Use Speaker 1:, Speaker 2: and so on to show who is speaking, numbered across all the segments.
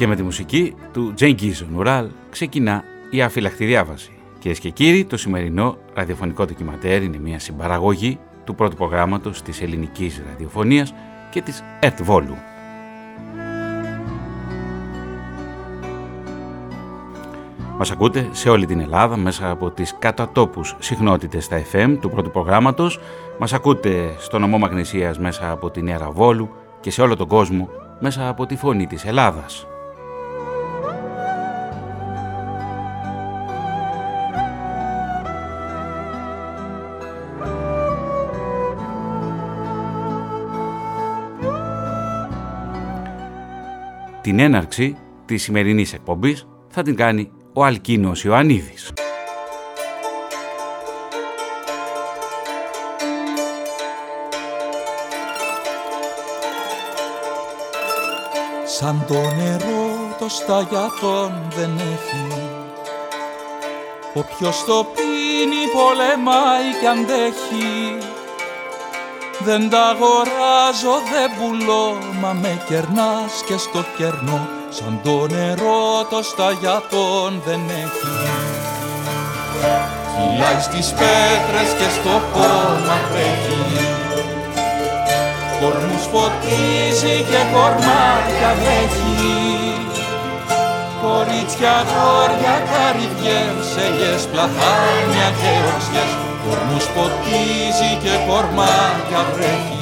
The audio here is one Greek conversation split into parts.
Speaker 1: Και με τη μουσική του Τζέγκι Νουράλ ξεκινά η αφυλακτή διάβαση. Κυρίες και κύριοι, το σημερινό ραδιοφωνικό ντοκιματέρ είναι μια συμπαραγωγή του πρώτου προγράμματος της ελληνικής ραδιοφωνίας και της ΕΡΤ Μας ακούτε σε όλη την Ελλάδα μέσα από τις κατατόπους συχνότητες στα FM του πρώτου προγράμματος. Μας ακούτε στο νομό Μαγνησίας μέσα από την Ιερα Βόλου και σε όλο τον κόσμο μέσα από τη φωνή της Ελλάδας. Την έναρξη της σημερινής εκπομπής θα την κάνει ο Αλκίνος Ιωαννίδης.
Speaker 2: Σαν το νερό το σταγιατόν δεν έχει Όποιος το πίνει πολεμάει κι αντέχει Δεν τα αγοράζω, δεν πουλώ, μα με κερνάς και στο κερνό. Σαν το νερό το σταγιατόν δεν έχει. Φυλάει στις πέτρες και στο κόμμα τρέχει. Κορμούς ποτίζει και κορμάτια βρέχει. Κορίτσια, γόρια, καρυδιές, ελιές, πλαθάνια και οξιές Κορμούς ποτίζει και κορμάτια βρέχει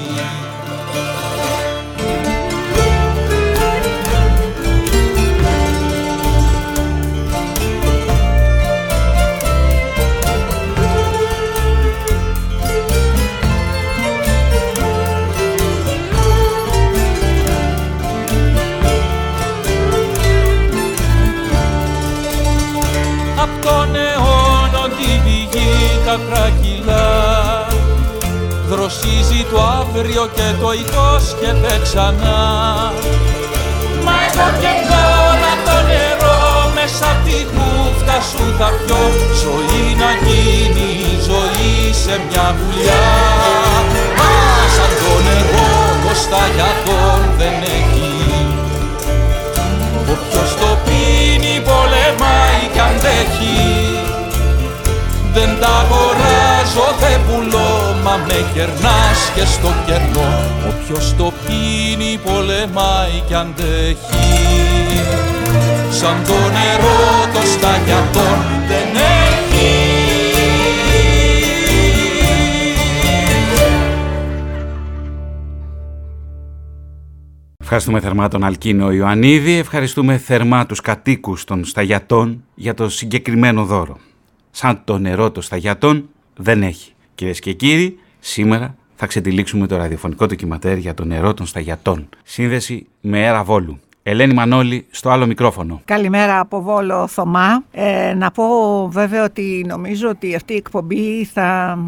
Speaker 2: Δροσίζει το αύριο και το υπόσχεται ξανά. Μα εγώ και τώρα το νερό μέσα απ' τη χούφτα σου θα πιω. Ζωή να γίνει ζωή σε μια βουλιά Μα σαν το νερό κοστά για τον δεν έχει. Όποιος το πίνει πολεμάει κι αντέχει δεν τα αγοράζω, δεν πουλώ, μα με κερνάς και στο κερνό. Όποιος το πίνει πολεμάει κι αντέχει Σαν το νερό το σταγιατόν δεν έχει.
Speaker 1: Ευχαριστούμε θερμά τον Αλκίνο Ιωαννίδη, ευχαριστούμε θερμά τους κατοίκους των Σταγιατών για το συγκεκριμένο δώρο. Σαν το νερό των σταγιατών δεν έχει. Κυρίες και κύριοι, σήμερα θα ξετυλίξουμε το ραδιοφωνικό ντοκιματέρ για το νερό των σταγιατών. Σύνδεση με αέρα Βόλου. Ελένη Μανώλη στο άλλο μικρόφωνο.
Speaker 3: Καλημέρα από Βόλο Θωμά. Ε, να πω βέβαια ότι νομίζω ότι αυτή η εκπομπή θα,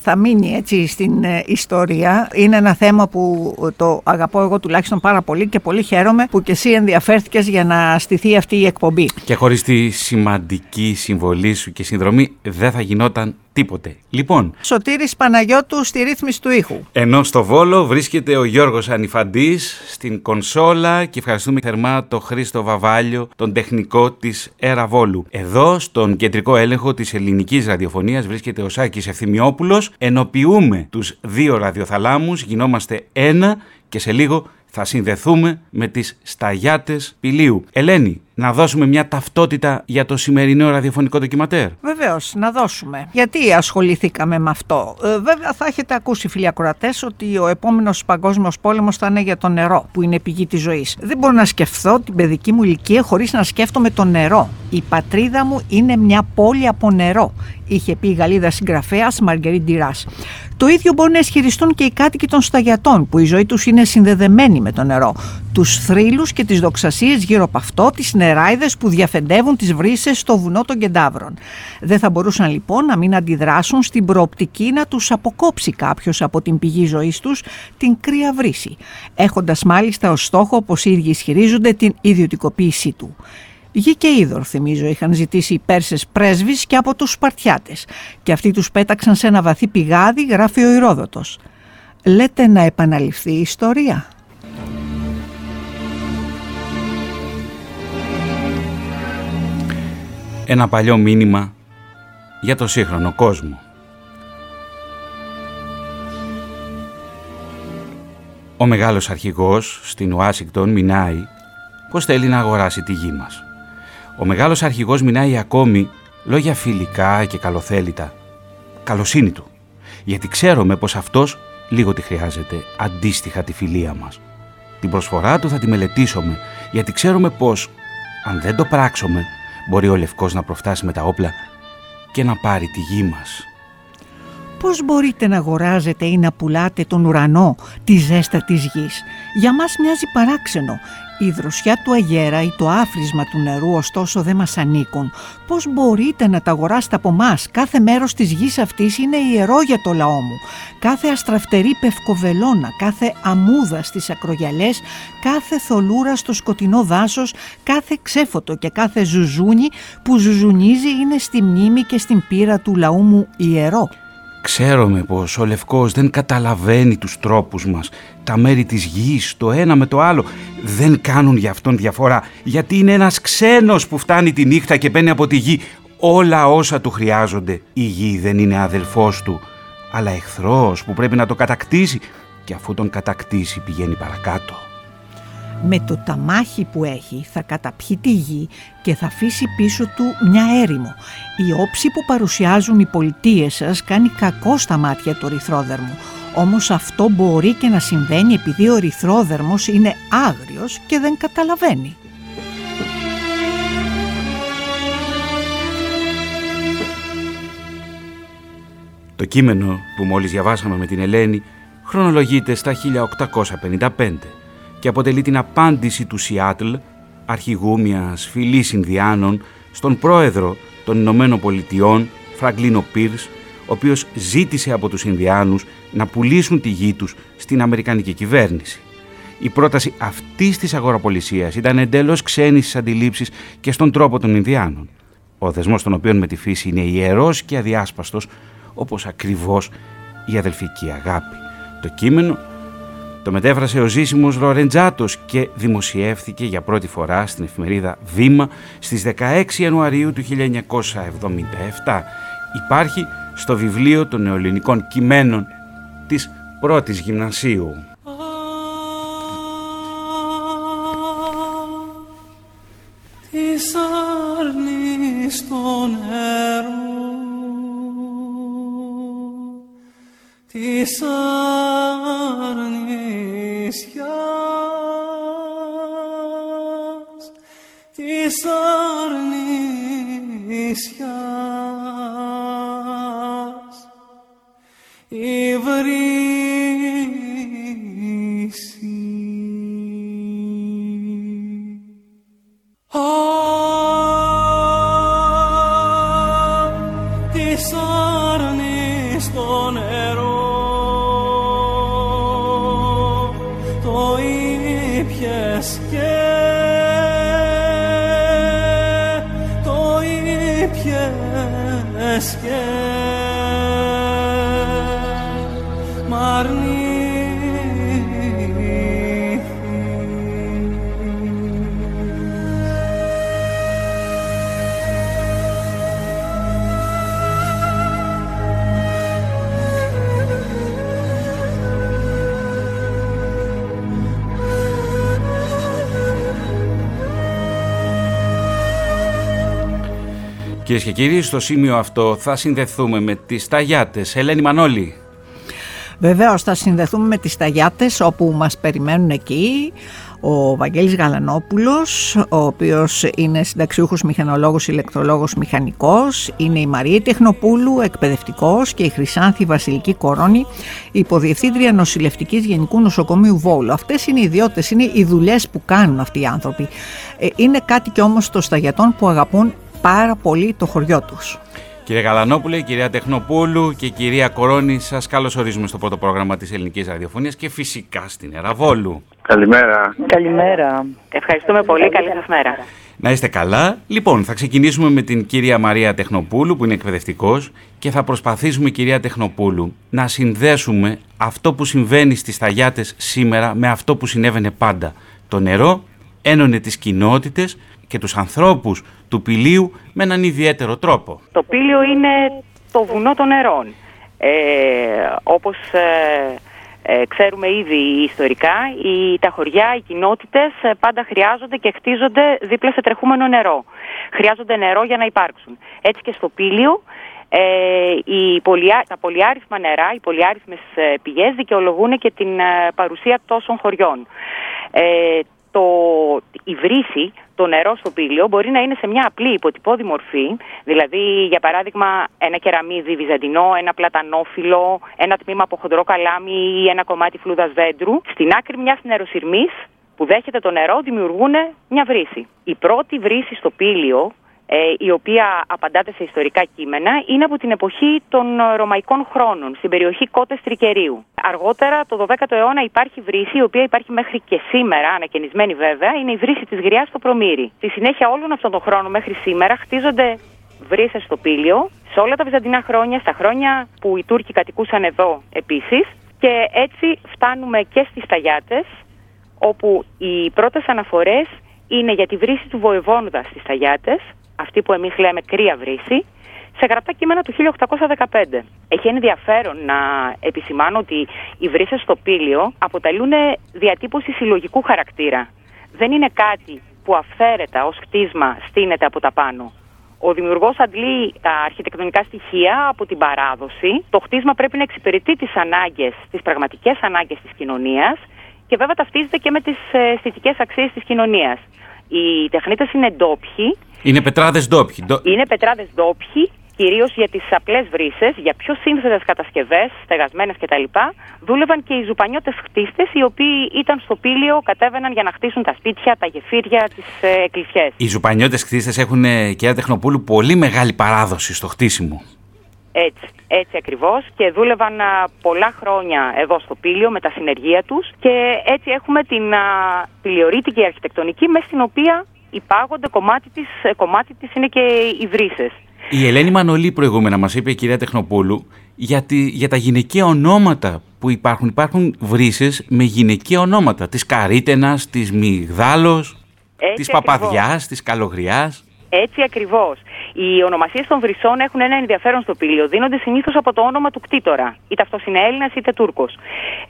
Speaker 3: θα μείνει έτσι στην ε, ιστορία. Είναι ένα θέμα που το αγαπώ εγώ τουλάχιστον πάρα πολύ και πολύ χαίρομαι που και εσύ ενδιαφέρθηκες για να στηθεί αυτή η εκπομπή.
Speaker 1: Και χωρίς τη σημαντική συμβολή σου και συνδρομή δεν θα γινόταν τίποτε. Λοιπόν.
Speaker 3: Σωτήρης Παναγιώτου στη ρύθμιση του ήχου.
Speaker 1: Ενώ στο Βόλο βρίσκεται ο Γιώργος Ανιφαντής στην κονσόλα και ευχαριστούμε θερμά τον Χρήστο Βαβάλιο, τον τεχνικό της Έρα Βόλου. Εδώ στον κεντρικό έλεγχο της ελληνικής ραδιοφωνίας βρίσκεται ο Σάκης Ευθυμιόπουλος. Ενοποιούμε τους δύο ραδιοθαλάμους, γινόμαστε ένα και σε λίγο θα συνδεθούμε με τις σταγιάτες Πηλίου. Ελένη, να δώσουμε μια ταυτότητα για το σημερινό ραδιοφωνικό ντοκιματέρ.
Speaker 3: Βεβαίως, να δώσουμε. Γιατί ασχοληθήκαμε με αυτό; Ε, βέβαια, θα έχετε ακούσει, φίλοι ακροατές, ότι ο επόμενος παγκόσμιος πόλεμος θα είναι για το νερό, που είναι πηγή της ζωής. Δεν μπορώ να σκεφτώ την παιδική μου ηλικία χωρίς να σκέφτομαι το νερό. Η πατρίδα μου είναι μια πόλη από νερό, είχε πει η Γαλλίδα συγγραφέας Μαργκερή Ντυράς. Το ίδιο μπορούν να ισχυριστούν και οι κάτοικοι των σταγιατών, που η ζωή τους είναι συνδεδεμένη με το νερό. Τους θρύλους και τις δοξασίες γύρω από αυτό, τις νεράιδες που διαφεντεύουν τις βρύσες στο βουνό των Κεντάβρων. Δεν θα μπορούσαν λοιπόν να μην αντιδράσουν στην προοπτική να τους αποκόψει κάποιος από την πηγή ζωής τους την κρύα βρύση, έχοντας μάλιστα ως στόχο, όπως οι ίδιοι ισχυρίζονται, την ιδιωτικοποίησή του. Γη και είδωρ, θυμίζω, είχαν ζητήσει οι Πέρσες πρέσβεις και από τους Σπαρτιάτες και αυτοί τους πέταξαν σε ένα βαθύ πηγάδι, γράφει ο Ηρόδοτος. Λέτε να επαναληφθεί η ιστορία;
Speaker 1: Ένα παλιό μήνυμα για το σύγχρονο κόσμο. Ο μεγάλος αρχηγός στην Ουάσιγκτον μινάει πως θέλει να αγοράσει τη γη μας. Ο μεγάλος αρχηγός μινάει ακόμη λόγια φιλικά και καλοθέλητα. Καλοσύνη του. Γιατί ξέρουμε πως αυτός λίγο τη χρειάζεται αντίστοιχα τη φιλία μας. Την προσφορά του θα τη μελετήσουμε γιατί ξέρουμε πως αν δεν το πράξουμε μπορεί ο Λευκός να προφτάσει με τα όπλα και να πάρει τη γη μας.
Speaker 3: Πώς μπορείτε να αγοράζετε ή να πουλάτε τον ουρανό, τη ζέστα της γης; Για μας μοιάζει παράξενο. Η δροσιά του αγέρα ή το άφρισμα του νερού ωστόσο δεν μας ανήκουν. Πώς μπορείτε να τα αγοράσετε από εμάς; Κάθε μέρος της γης αυτής είναι ιερό για το λαό μου. Κάθε αστραφτερή πευκοβελώνα, κάθε αμούδα στις ακρογιαλές, κάθε θολούρα στο σκοτεινό δάσος, κάθε ξέφωτο και κάθε ζουζούνι που ζουζουνίζει είναι στη μνήμη και στην πύρα του λαού μου ιερό.
Speaker 1: Ξέρουμε πως ο Λευκός δεν καταλαβαίνει τους τρόπους μας. Τα μέρη της γης, το ένα με το άλλο, δεν κάνουν για αυτόν διαφορά. Γιατί είναι ένας ξένος που φτάνει τη νύχτα και παίρνει από τη γη όλα όσα του χρειάζονται. Η γη δεν είναι αδελφός του, αλλά εχθρός που πρέπει να το κατακτήσει και αφού τον κατακτήσει πηγαίνει παρακάτω
Speaker 3: με το ταμάχι που έχει θα καταπιεί τη γη και θα αφήσει πίσω του μια έρημο. Η όψη που παρουσιάζουν οι πολιτείες σας κάνει κακό στα μάτια του ρηθρόδερμου. Όμως αυτό μπορεί και να συμβαίνει επειδή ο ρηθρόδερμος είναι άγριος και δεν καταλαβαίνει.
Speaker 1: Το κείμενο που μόλις διαβάσαμε με την Ελένη χρονολογείται στα 1855 και αποτελεί την απάντηση του Σιάτλ, αρχηγού μιας φυλής Ινδιάνων, στον πρόεδρο των Ηνωμένων Πολιτειών, Φραγκλίνο Πίρς, ο οποίος ζήτησε από τους Ινδιάνους να πουλήσουν τη γη τους στην Αμερικανική κυβέρνηση. Η πρόταση αυτής της αγοραπολισίας ήταν εντελώς ξένη στις αντιλήψεις και στον τρόπο των Ινδιάνων. Ο δεσμός των οποίων με τη φύση είναι ιερός και αδιάσπαστος, όπως ακριβώς η αδελφική αγάπη. Το κείμενο το μετέφρασε ο ζήσιμος Ρορεντζάτος και δημοσιεύθηκε για πρώτη φορά στην εφημερίδα Βήμα στις 16 Ιανουαρίου του 1977. Υπάρχει στο βιβλίο των νεοελληνικών κειμένων της πρώτης γυμνασίου.
Speaker 4: Της άρνης της αρνησιάς, της αρνησιάς, η βρύση.
Speaker 1: Κυρίες και κύριοι, στο σημείο αυτό θα συνδεθούμε με τις Ταγιάτες. Ελένη Μανώλη.
Speaker 3: Βεβαίως θα συνδεθούμε με τις Ταγιάτες όπου μας περιμένουν εκεί ο Βαγγέλης Γαλανόπουλος, ο οποίος είναι συνταξιούχος μηχανολόγος, ηλεκτρολόγος, μηχανικός, είναι η Μαρία Τεχνοπούλου, εκπαιδευτικός και η Χρυσάνθη Βασιλική Κορώνη, υποδιευθύντρια νοσηλευτικής Γενικού Νοσοκομείου Βόλου. Αυτές είναι οι ιδιότητες, είναι οι δουλειές που κάνουν αυτοί οι άνθρωποι. Ε, είναι κάτι και όμως των σταγιατών που αγαπούν πάρα πολύ το χωριό τους.
Speaker 1: Κύριε Καλανόπουλε, κυρία Τεχνοπούλου και κυρία Κορώνη, σας καλωσορίζουμε στο πρώτο πρόγραμμα της Ελληνικής Ραδιοφωνίας και φυσικά στην Εραβόλου.
Speaker 5: Καλημέρα.
Speaker 6: Καλημέρα. Ευχαριστούμε πολύ. Καλή σας μέρα.
Speaker 1: Να είστε καλά. Λοιπόν, θα ξεκινήσουμε με την κυρία Μαρία Τεχνοπούλου, που είναι εκπαιδευτικός, και θα προσπαθήσουμε, κυρία Τεχνοπούλου, να συνδέσουμε αυτό που συμβαίνει στις Ταγιάτε σήμερα με αυτό που συνέβαινε πάντα. Το νερό ένωνε τις κοινότητες και τους ανθρώπους του Πηλίου με έναν ιδιαίτερο τρόπο.
Speaker 6: Το Πήλιο είναι το βουνό των νερών. Ε, όπως ε, ε, ξέρουμε ήδη ιστορικά, οι, τα χωριά, οι κοινότητες ε, πάντα χρειάζονται και χτίζονται δίπλα σε τρεχούμενο νερό. Χρειάζονται νερό για να υπάρξουν. Έτσι και στο Πήλιο ε, οι πολυά, τα πολυάριθμα νερά, οι πολυάριθμες ε, πηγές δικαιολογούν και την παρουσία τόσων χωριών. Ε, το, η βρύση, το νερό στο πύλιο μπορεί να είναι σε μια απλή υποτυπώδη μορφή, δηλαδή για παράδειγμα ένα κεραμίδι βυζαντινό, ένα πλατανόφυλλο, ένα τμήμα από χοντρό καλάμι ή ένα κομμάτι φλούδας δέντρου. Στην άκρη μιας νεροσυρμής που δέχεται το νερό δημιουργούν μια βρύση. Η πρώτη βρύση στο πύλιο ε, η οποία απαντάται σε ιστορικά κείμενα, είναι από την εποχή των Ρωμαϊκών χρόνων, στην περιοχή Κότες Τρικερίου. Αργότερα, το 12ο αιώνα, υπάρχει βρύση, η οποία υπάρχει μέχρι και σήμερα, ανακαινισμένη βέβαια, είναι η βρύση της Γριάς στο Προμήρι. Στη συνέχεια όλων αυτών των χρόνων μέχρι σήμερα χτίζονται βρύσες στο Πήλιο, σε όλα τα βυζαντινά χρόνια, στα χρόνια που οι Τούρκοι κατοικούσαν εδώ επίσης, και έτσι φτάνουμε και στις Ταγιάτες, όπου οι πρώτες αναφορές είναι για τη βρύση του Βοεβόνουδα στις Ταγιάτες, αυτή που εμείς λέμε κρύα βρύση, σε γραπτά κείμενα του 1815. Έχει ενδιαφέρον να επισημάνω ότι οι βρύσες στο πύλιο αποτελούν διατύπωση συλλογικού χαρακτήρα. Δεν είναι κάτι που αυθαίρετα ως κτίσμα στείνεται από τα πάνω. Ο δημιουργός αντλεί τα αρχιτεκτονικά στοιχεία από την παράδοση. Το χτίσμα πρέπει να εξυπηρετεί τις ανάγκες, τις πραγματικές ανάγκες της κοινωνίας και βέβαια ταυτίζεται και με τις αισθητικές αξίες της κοινωνίας. Οι τεχνίτες είναι ντόπιοι
Speaker 1: είναι πετράδες ντόπιοι.
Speaker 6: Είναι πετράδες ντόπιοι, κυρίως για τις απλές βρύσες, για πιο σύνθετες κατασκευές, στεγασμένες κτλ. Δούλευαν και οι ζουπανιώτες χτίστες, οι οποίοι ήταν στο πύλιο, κατέβαιναν για να χτίσουν τα σπίτια, τα γεφύρια, τις ε, εκκλησιές.
Speaker 1: Οι ζουπανιώτες χτίστες έχουν, ε, κυρία Τεχνοπούλου, πολύ μεγάλη παράδοση στο χτίσιμο.
Speaker 6: Έτσι, έτσι ακριβώς και δούλευαν πολλά χρόνια εδώ στο Πύλιο με τα συνεργεία τους και έτσι έχουμε την πυλιορίτικη αρχιτεκτονική μες στην οποία υπάγονται, κομμάτι της, ε, κομμάτι της είναι και οι βρύσες.
Speaker 1: Η Ελένη Μανολή προηγούμενα μας είπε η κυρία Τεχνοπούλου για, για τα γυναικεία ονόματα που υπάρχουν. Υπάρχουν βρύσες με γυναικεία ονόματα. Της Καρίτενας, της Μιγδάλος, της Παπαδιάς, της Καλογριάς.
Speaker 6: Έτσι ακριβώς. Οι ονομασίες των βρυσών έχουν ένα ενδιαφέρον στο πύλιο. Δίνονται συνήθως από το όνομα του κτήτορα. Είτε αυτός είναι Έλληνας είτε Τούρκος.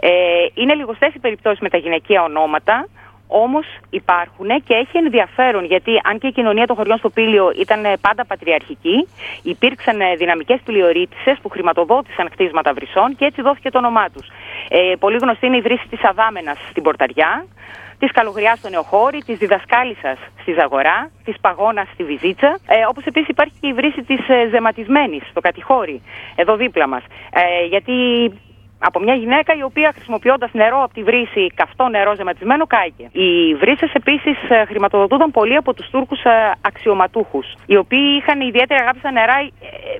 Speaker 6: Ε, είναι λιγοστές οι περιπτώσεις με τα γυναικεία ονόματα. Όμως υπάρχουν και έχει ενδιαφέρον γιατί αν και η κοινωνία των χωριών στο Πήλιο ήταν πάντα πατριαρχική, υπήρξαν δυναμικές πλειορίτησε που χρηματοδότησαν κτίσματα βρυσών και έτσι δόθηκε το όνομά τους. Ε, πολύ γνωστή είναι η βρύση της Αδάμενας στην Πορταριά, της Καλογριάς στο Νεοχώρι, της Διδασκάλισσας στη Ζαγορά, της Παγώνας στη Βυζίτσα, ε, όπως επίσης υπάρχει και η βρύση της ε, Ζεματισμένης στο Κατηχώρι, εδώ δίπλα μας. Ε, γιατί από μια γυναίκα η οποία χρησιμοποιώντας νερό από τη βρύση, καυτό νερό ζεματισμένο, κάηκε. Οι βρύσες επίσης ε, χρηματοδοτούνταν πολύ από τους Τούρκους ε, αξιωματούχους, οι οποίοι είχαν ιδιαίτερη αγάπη στα νερά ε,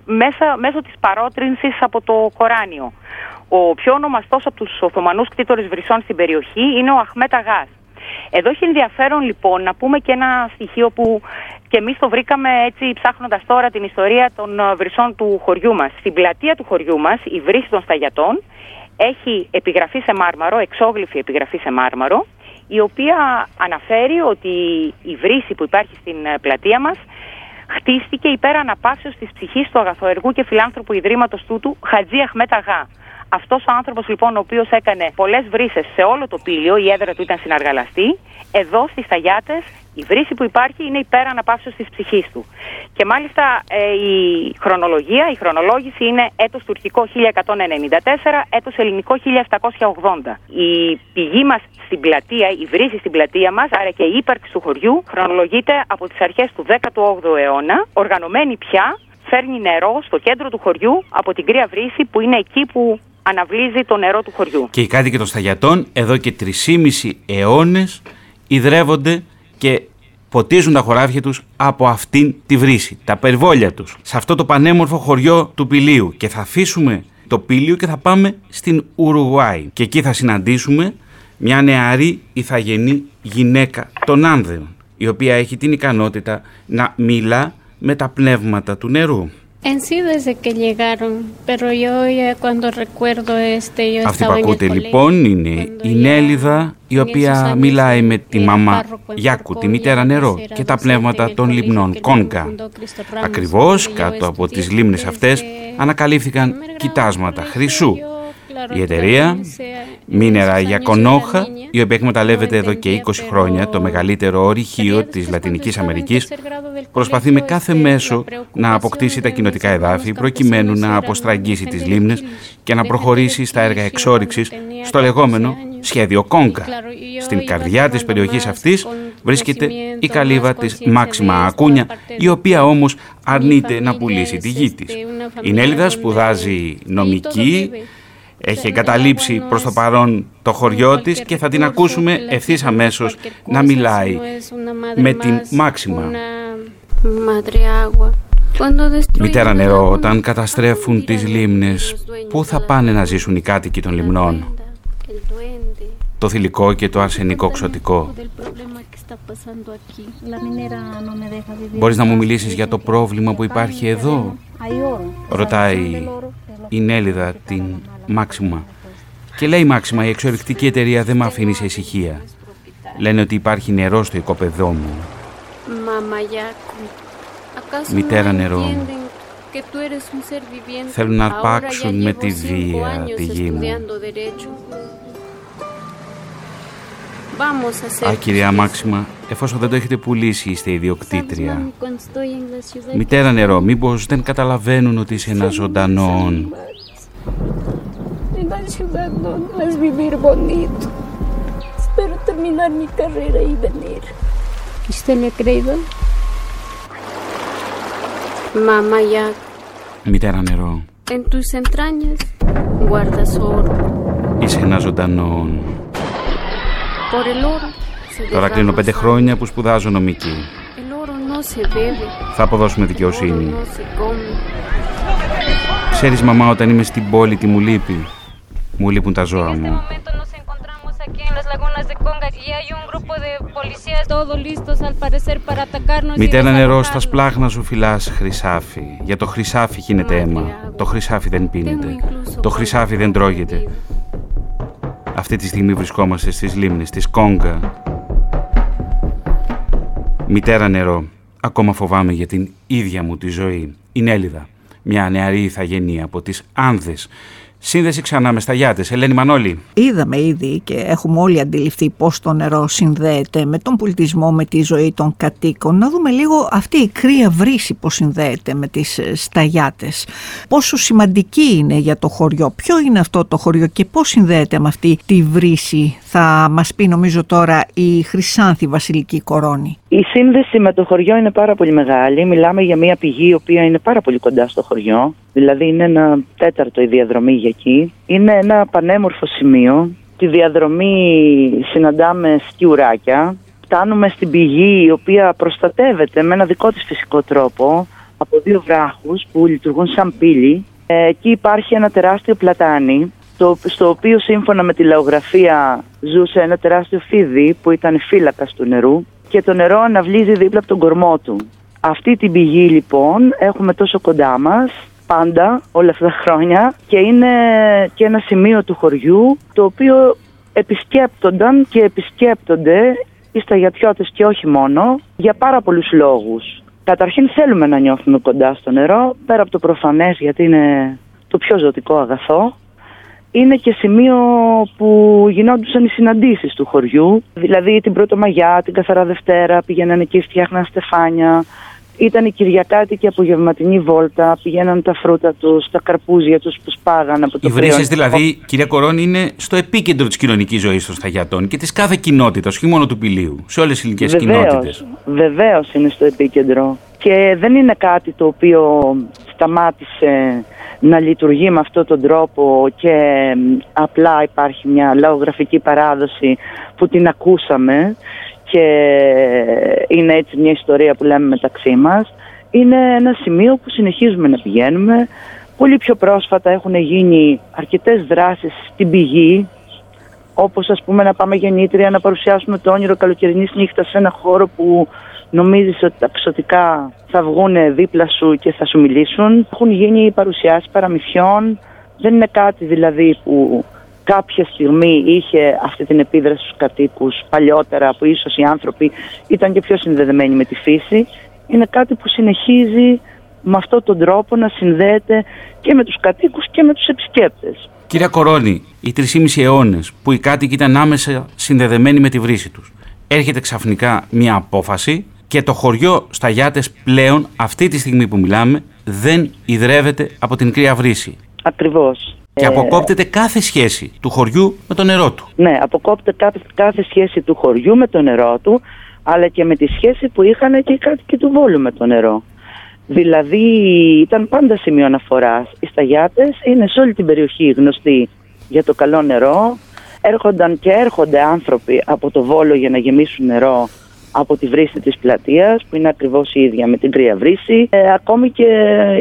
Speaker 6: μέσα, μέσω της παρότρινσης από το Κοράνιο. Ο πιο ονομαστός από τους Οθωμανούς κτήτορες βρυσών στην περιοχή είναι ο Αχμέτα Γά. Εδώ έχει ενδιαφέρον λοιπόν να πούμε και ένα στοιχείο που και εμείς το βρήκαμε έτσι ψάχνοντας τώρα την ιστορία των βρυσών του χωριού μας. Στην πλατεία του χωριού μας, η βρύση των σταγιατών έχει επιγραφή σε μάρμαρο, εξόγλυφη επιγραφή σε μάρμαρο, η οποία αναφέρει ότι η βρύση που υπάρχει στην ε, πλατεία μας χτίστηκε υπέρ αναπαύσεως της ψυχής του αγαθοεργού και φιλάνθρωπου ιδρύματος τούτου Χατζή Αχμέτ Αγά. Αυτός ο άνθρωπος λοιπόν, ο οποίος έκανε πολλές βρύσες σε όλο το πύλιο, η έδρα του ήταν συναργαλαστή, εδώ στις Ταγιάτες η βρύση που υπάρχει είναι υπέρ αναπαύσεως της ψυχής του. Και μάλιστα ε, η χρονολογία, η χρονολόγηση είναι έτος τουρκικό 1194, έτος ελληνικό 1780. Η πηγή μας στην πλατεία, η βρύση στην πλατεία μας, άρα και η ύπαρξη του χωριού, χρονολογείται από τις αρχές του 18ου αιώνα, οργανωμένη πια φέρνει νερό στο κέντρο του χωριού από την κρύα βρύση που είναι εκεί που αναβλύζει το νερό του χωριού.
Speaker 1: Και οι κάτοικοι των Σταγιατών εδώ και 3,5 αιώνες ιδρεύονται και ποτίζουν τα χωράφια τους από αυτήν τη βρύση, τα περιβόλια τους, σε αυτό το πανέμορφο χωριό του Πηλίου και θα αφήσουμε το Πήλιο και θα πάμε στην Ουρουγουάη και εκεί θα συναντήσουμε μια νεαρή ηθαγενή γυναίκα των Άνδεων η οποία έχει την ικανότητα να μιλά με τα πνεύματα του νερού.
Speaker 7: En sí desde que llegaron, pero yo ya cuando recuerdo este yo
Speaker 1: Αυτή που ακούτε λοιπόν είναι η Νέλιδα η οποία μιλάει με τη μαμά Γιάκου, τη μητέρα νερό και τα πνεύματα των λιμνών Κόνκα. Ακριβώς κάτω από τις λίμνες αυτές ανακαλύφθηκαν κοιτάσματα χρυσού. Η εταιρεία Μίνερα Γιακονόχα, η οποία εκμεταλλεύεται εδώ και 20 χρόνια το μεγαλύτερο ορυχείο της Λατινικής Αμερικής, προσπαθεί με κάθε μέσο να αποκτήσει τα κοινοτικά εδάφη προκειμένου να αποστραγγίσει τις λίμνες και να προχωρήσει στα έργα εξόριξης στο λεγόμενο σχέδιο Κόγκα. Στην καρδιά της περιοχής αυτής βρίσκεται η καλύβα της Μάξιμα Ακούνια, η οποία όμως αρνείται να πουλήσει τη γη της. Η Νέλιδας σπουδάζει νομική, έχει εγκαταλείψει προς το παρόν το χωριό της και θα την ακούσουμε ευθύς αμέσως να μιλάει με την Μάξιμα. Μητέρα νερό, όταν καταστρέφουν τις λίμνες, πού θα πάνε να ζήσουν οι κάτοικοι των λιμνών; Το θηλυκό και το αρσενικό ξωτικό. Μπορείς να μου μιλήσεις για το πρόβλημα που υπάρχει εδώ, ρωτάει η Νέλιδα την Μάξιμα. Και λέει Μάξιμα, η εξορυκτική εταιρεία δεν με αφήνει σε ησυχία. Λένε ότι υπάρχει νερό στο οικοπεδό μου. Μητέρα νερό, θέλουν να αρπάξουν με τη βία τη γη μου. Α, κυρία Μάξιμα, εφόσον δεν το έχετε πουλήσει, είστε ιδιοκτήτρια. Μητέρα νερό, μήπως δεν καταλαβαίνουν ότι είσαι ένας ζωντανό.
Speaker 7: la ciudad no, es vivir bonito. Espero terminar mi carrera y venir. ¿Usted le ha creído? Mamá ya.
Speaker 1: Μητέρα νερό.
Speaker 7: En tus entrañas guardas oro.
Speaker 1: Είσαι ένας ζωντανό.
Speaker 7: Por el oro.
Speaker 1: Τώρα κλείνω πέντε χρόνια που σπουδάζω νομική. Θα αποδώσουμε δικαιοσύνη. Ξέρεις μαμά όταν είμαι στην πόλη τι μου λείπει; Μου λείπουν τα ζώα μου. Μητέρα νερό στα σπλάχνα σου φυλάς χρυσάφι. Για το χρυσάφι γίνεται αίμα. Το χρυσάφι δεν πίνεται. Το χρυσάφι δεν τρώγεται. Αυτή τη στιγμή βρισκόμαστε στις λίμνες της Κόγκα. Μητέρα νερό, ακόμα φοβάμαι για την ίδια μου τη ζωή. Η Νέλιδα, μια νεαρή ηθαγενή από τις Άνδες, Σύνδεση ξανά με σταγιάτες. Ελένη Μανώλη.
Speaker 3: Είδαμε ήδη και έχουμε όλοι αντιληφθεί πώς το νερό συνδέεται με τον πολιτισμό, με τη ζωή των κατοίκων. Να δούμε λίγο αυτή η κρύα βρύση πώς συνδέεται με τις ε, σταγιάτες. Πόσο σημαντική είναι για το χωριό. Ποιο είναι αυτό το χωριό και πώς συνδέεται με αυτή τη βρύση. Θα μας πει νομίζω τώρα η Χρυσάνθη Βασιλική Κορώνη.
Speaker 8: Η σύνδεση με το χωριό είναι πάρα πολύ μεγάλη. Μιλάμε για μια πηγή η οποία είναι πάρα πολύ κοντά στο χωριό. Δηλαδή είναι ένα τέταρτο η διαδρομή για εκεί. Είναι ένα πανέμορφο σημείο. Τη διαδρομή συναντάμε σκιουράκια. Φτάνουμε στην πηγή η οποία προστατεύεται με ένα δικό της φυσικό τρόπο από δύο βράχους που λειτουργούν σαν πύλη. Ε, εκεί υπάρχει ένα τεράστιο πλατάνι το, στο οποίο σύμφωνα με τη λαογραφία ζούσε ένα τεράστιο φίδι που ήταν φύλακας του νερού και το νερό αναβλύζει δίπλα από τον κορμό του. Αυτή την πηγή λοιπόν έχουμε τόσο κοντά μας πάντα όλα αυτά τα χρόνια και είναι και ένα σημείο του χωριού το οποίο επισκέπτονταν και επισκέπτονται οι σταγιατιώτες και όχι μόνο για πάρα πολλούς λόγους. Καταρχήν θέλουμε να νιώθουμε κοντά στο νερό, πέρα από το προφανές γιατί είναι το πιο ζωτικό αγαθό είναι και σημείο που γινόντουσαν οι συναντήσεις του χωριού. Δηλαδή την Πρώτο Μαγιά, την Καθαρά Δευτέρα, πήγαιναν εκεί, φτιάχναν στεφάνια. Ήταν η Κυριακάτικη απογευματινή βόλτα, πηγαίναν τα φρούτα τους, τα καρπούζια τους που σπάγαν από το
Speaker 1: Οι βρύσες, δηλαδή, κυρία Κορώνη, είναι στο επίκεντρο της κοινωνικής ζωής των Σταγιατών και της κάθε κοινότητας, όχι μόνο του Πηλίου, σε όλες τις ηλικίε κοινότητες.
Speaker 8: Βεβαίως είναι στο επίκεντρο. Και δεν είναι κάτι το οποίο σταμάτησε να λειτουργεί με αυτόν τον τρόπο και απλά υπάρχει μια λαογραφική παράδοση που την ακούσαμε και είναι έτσι μια ιστορία που λέμε μεταξύ μας. Είναι ένα σημείο που συνεχίζουμε να πηγαίνουμε. Πολύ πιο πρόσφατα έχουν γίνει αρκετές δράσεις στην πηγή, όπως ας πούμε να πάμε γεννήτρια, να παρουσιάσουμε το όνειρο καλοκαιρινής νύχτας σε ένα χώρο που νομίζεις ότι τα ψωτικά θα βγουν δίπλα σου και θα σου μιλήσουν. Έχουν γίνει παρουσιάσεις παραμυθιών. Δεν είναι κάτι δηλαδή που κάποια στιγμή είχε αυτή την επίδραση στους κατοίκους παλιότερα που ίσως οι άνθρωποι ήταν και πιο συνδεδεμένοι με τη φύση. Είναι κάτι που συνεχίζει με αυτόν τον τρόπο να συνδέεται και με τους κατοίκους και με τους επισκέπτες.
Speaker 1: Κύριε Κορώνη, οι 3,5 αιώνες που οι κάτοικοι ήταν άμεσα συνδεδεμένοι με τη βρύση τους, έρχεται ξαφνικά μια απόφαση και το χωριό Σταγιάτες πλέον αυτή τη στιγμή που μιλάμε δεν ιδρεύεται από την κρύα βρύση.
Speaker 8: Ακριβώς.
Speaker 1: Και
Speaker 8: Ε,
Speaker 1: αποκόπτεται κάθε σχέση του χωριού με το νερό του.
Speaker 8: Ναι, αποκόπτεται κάθε, κάθε σχέση του χωριού με το νερό του, αλλά και με τη σχέση που είχαν και οι κάτοικοι του Βόλου με το νερό. Δηλαδή ήταν πάντα σημείο αναφοράς. Οι σταγιάτες είναι σε όλη την περιοχή γνωστοί για το καλό νερό. Έρχονταν και έρχονται άνθρωποι από το Βόλο για να γεμίσουν νερό από τη βρύση της πλατείας που είναι ακριβώς η ίδια με την κρύα βρύση. Ε, ακόμη και